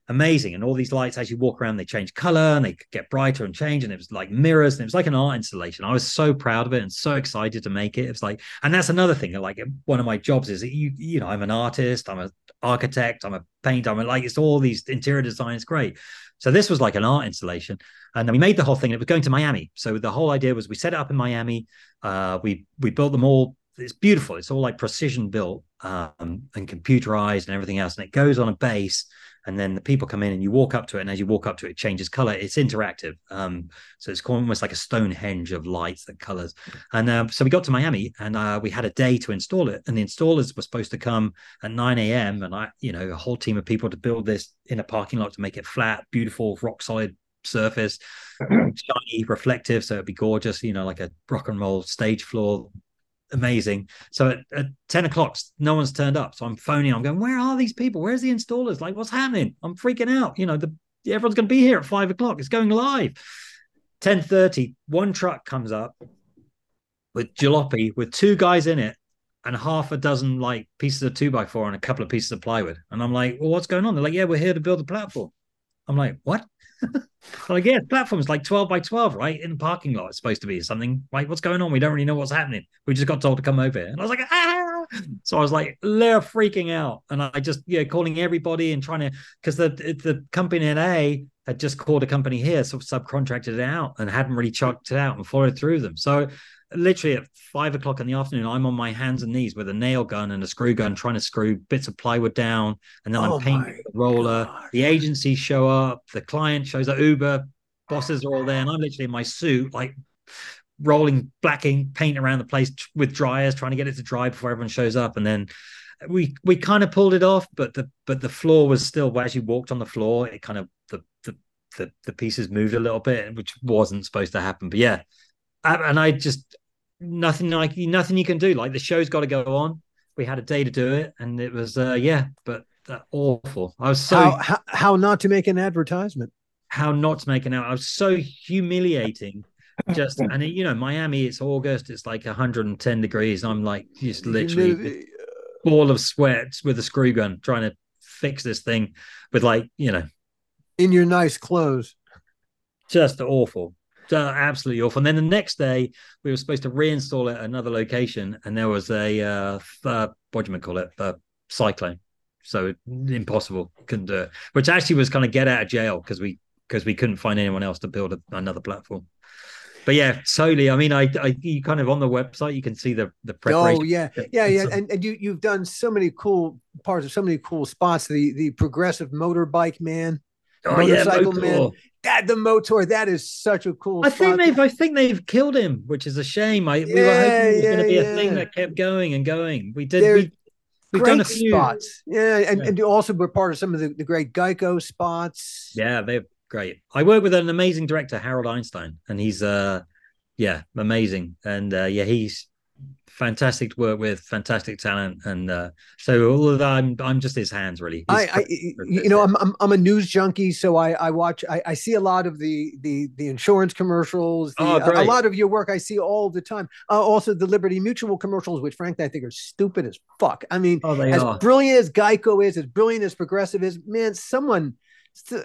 amazing. And all these lights, as you walk around, they change color and they get brighter and change. And it was like mirrors and it was like an art installation. I was so proud of it and so excited to make it. It was like, and that's another thing. Like one of my jobs is you, you know, I'm an artist, I'm an architect, I'm a painter, I'm a, like, it's all these interior design. It's great. So this was like an art installation. And then we made the whole thing. It was going to Miami. So the whole idea was we set it up in Miami. Uh, we we built them all. It's beautiful. It's all like precision built um, and computerized and everything else. And it goes on a base and then the people come in and you walk up to it and as you walk up to it, it changes color. It's interactive um, so it's almost like a stonehenge of lights that colors. And uh, so we got to miami and uh, we had a day to install it and the installers were supposed to come at 9 a.m and i you know a whole team of people to build this in a parking lot to make it flat beautiful rock solid surface *clears throat* shiny reflective so it'd be gorgeous you know like a rock and roll stage floor amazing. So at, at 10 o'clock, no one's turned up. So I'm phoning, I'm going, where are these people? Where's the installers? Like, what's happening? I'm freaking out. You know, the everyone's gonna be here at five o'clock. It's going live. 10:30, one truck comes up with jalopy with two guys in it and half a dozen like pieces of two by four and a couple of pieces of plywood. And I'm like, well, what's going on? They're like, yeah, we're here to build a platform. I'm like, what? *laughs* like, yeah, platform's like 12 by 12, right? In the parking lot, it's supposed to be something. Like, what's going on? We don't really know what's happening. We just got told to come over. And I was like, ah. So I was like, they're freaking out. And I just, yeah, calling everybody and trying to, because the the company in A had just called a company here, so subcontracted it out and hadn't really chucked it out and followed through them. So literally at five o'clock in the afternoon, I'm on my hands and knees with a nail gun and a screw gun trying to screw bits of plywood down. And then Oh I'm painting the roller. God. The agencies show up, the client shows up, Uber bosses are all there, and I'm literally in my suit, like rolling blacking paint around the place with dryers, trying to get it to dry before everyone shows up. And then we we kind of pulled it off, but the but the floor was still as you walked on the floor, it kind of the the the, the pieces moved a little bit, which wasn't supposed to happen. But yeah, and I just nothing like nothing you can do. Like the show's got to go on. We had a day to do it, and it was uh, yeah, but uh, awful. I was so how, how how not to make an advertisement? how not to make an out. I was so humiliating. Just and you know, Miami, it's August, it's like 110 degrees. I'm like just literally ball of sweat with a screw gun trying to fix this thing with like, you know, in your nice clothes. just awful. So absolutely awful. And then the next day, we were supposed to reinstall it at another location, and there was a uh, uh what do you call it? Uh, cyclone. So impossible, couldn't do it. Which actually was kind of get out of jail because we because we couldn't find anyone else to build a, another platform. But yeah, solely. I mean, I, I you kind of on the website you can see the the preparation. Oh yeah, yeah, yeah. And and you you've done so many cool parts of so many cool spots. The the progressive motorbike man, oh yeah, motorcycle Motaur. man. that the motor. That is such a cool. I think they've I think they've killed him, which is a shame. I we were hoping it was going to yeah, be a thing that kept going and going. We did. They're We, we've great done a few. spots. Yeah, and, Yeah. and you also were part of some of the, the great Geico spots. Yeah, they're great. I work with an amazing director, Harold Einstein, and he's uh yeah, amazing. And uh yeah, he's fantastic to work with, fantastic talent. And uh so all of that I'm I'm just his hands really. His I, I you know, I'm, I'm I'm a news junkie, so I I watch I, I see a lot of the the the insurance commercials. The, Oh, a, a lot of your work I see all the time. Uh, also the Liberty Mutual commercials, which frankly I think are stupid as fuck. I mean, oh as are. brilliant as Geico is, as brilliant as Progressive is, man, someone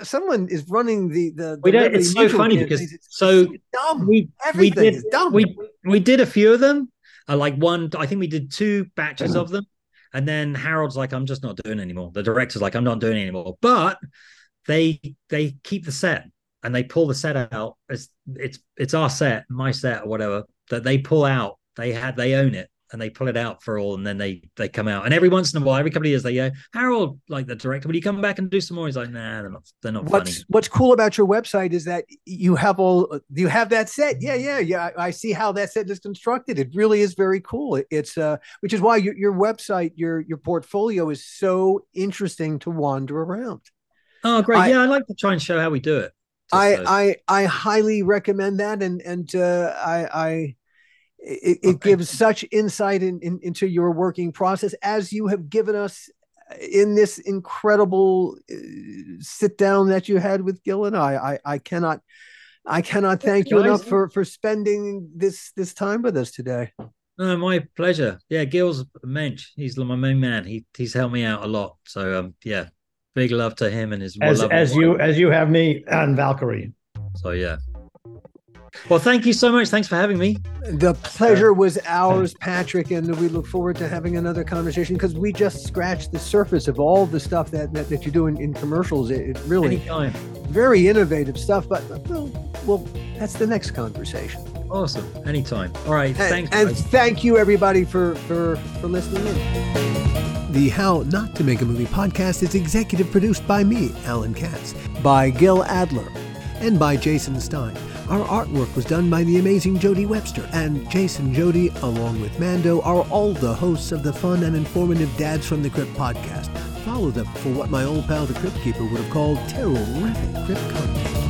someone is running the the. the We don't- it's so funny because It's so dumb. we we did is dumb. we we did a few of them Uh, like one, I think we did two batches of them, and then Harold's like, "I'm just not doing anymore." The director's like, "I'm not doing anymore." But they they keep the set and they pull the set out. It's it's it's our set, my set, or whatever that they pull out. They had they own it and they pull it out for all, and then they they come out. And every once in a while, every couple of years, they go, Harold, like the director, will you come back and do some more? He's like, Nah, they're not. They're not What's funny. What's cool about your website is that you have all you have that set. Yeah, yeah, yeah. I, I see how that set is constructed. It really is very cool. It- it's uh, which is why your your website, your your portfolio is so interesting to wander around. Oh, great! I- yeah, I like to try and show how we do it. I, I I highly recommend that, and and uh, I I it, it Okay. gives such insight in, in, into your working process as you have given us in this incredible uh, sit down that you had with Gil and I. I, I cannot I cannot thank you enough for for spending this this time with us today. No, my pleasure. Yeah, Gil's a mensch. He's my main man. He he's helped me out a lot. So um, yeah, big love to him and his As as wife. you as you have me and Valkyrie. So yeah. Well, thank you so much. Thanks for having me. The pleasure was ours, Patrick, and we look forward to having another conversation because we just scratched the surface of all the stuff that that, that you do in, in commercials. It, it really Anytime. very innovative stuff, but well, well, that's the next conversation. Awesome. Anytime. All right. And, Thanks. and guys. thank you everybody for for for listening in. The How Not to Make a Movie podcast is executive produced by me, Alan Katz, by Gil Adler, and by Jason Stein. Our artwork was done by the amazing Jody Webster, and Jason Jody, along with Mando, are all the hosts of the fun and informative Dads from the Crypt podcast. Follow them for what my old pal the Crypt Keeper would have called terrific crypt content.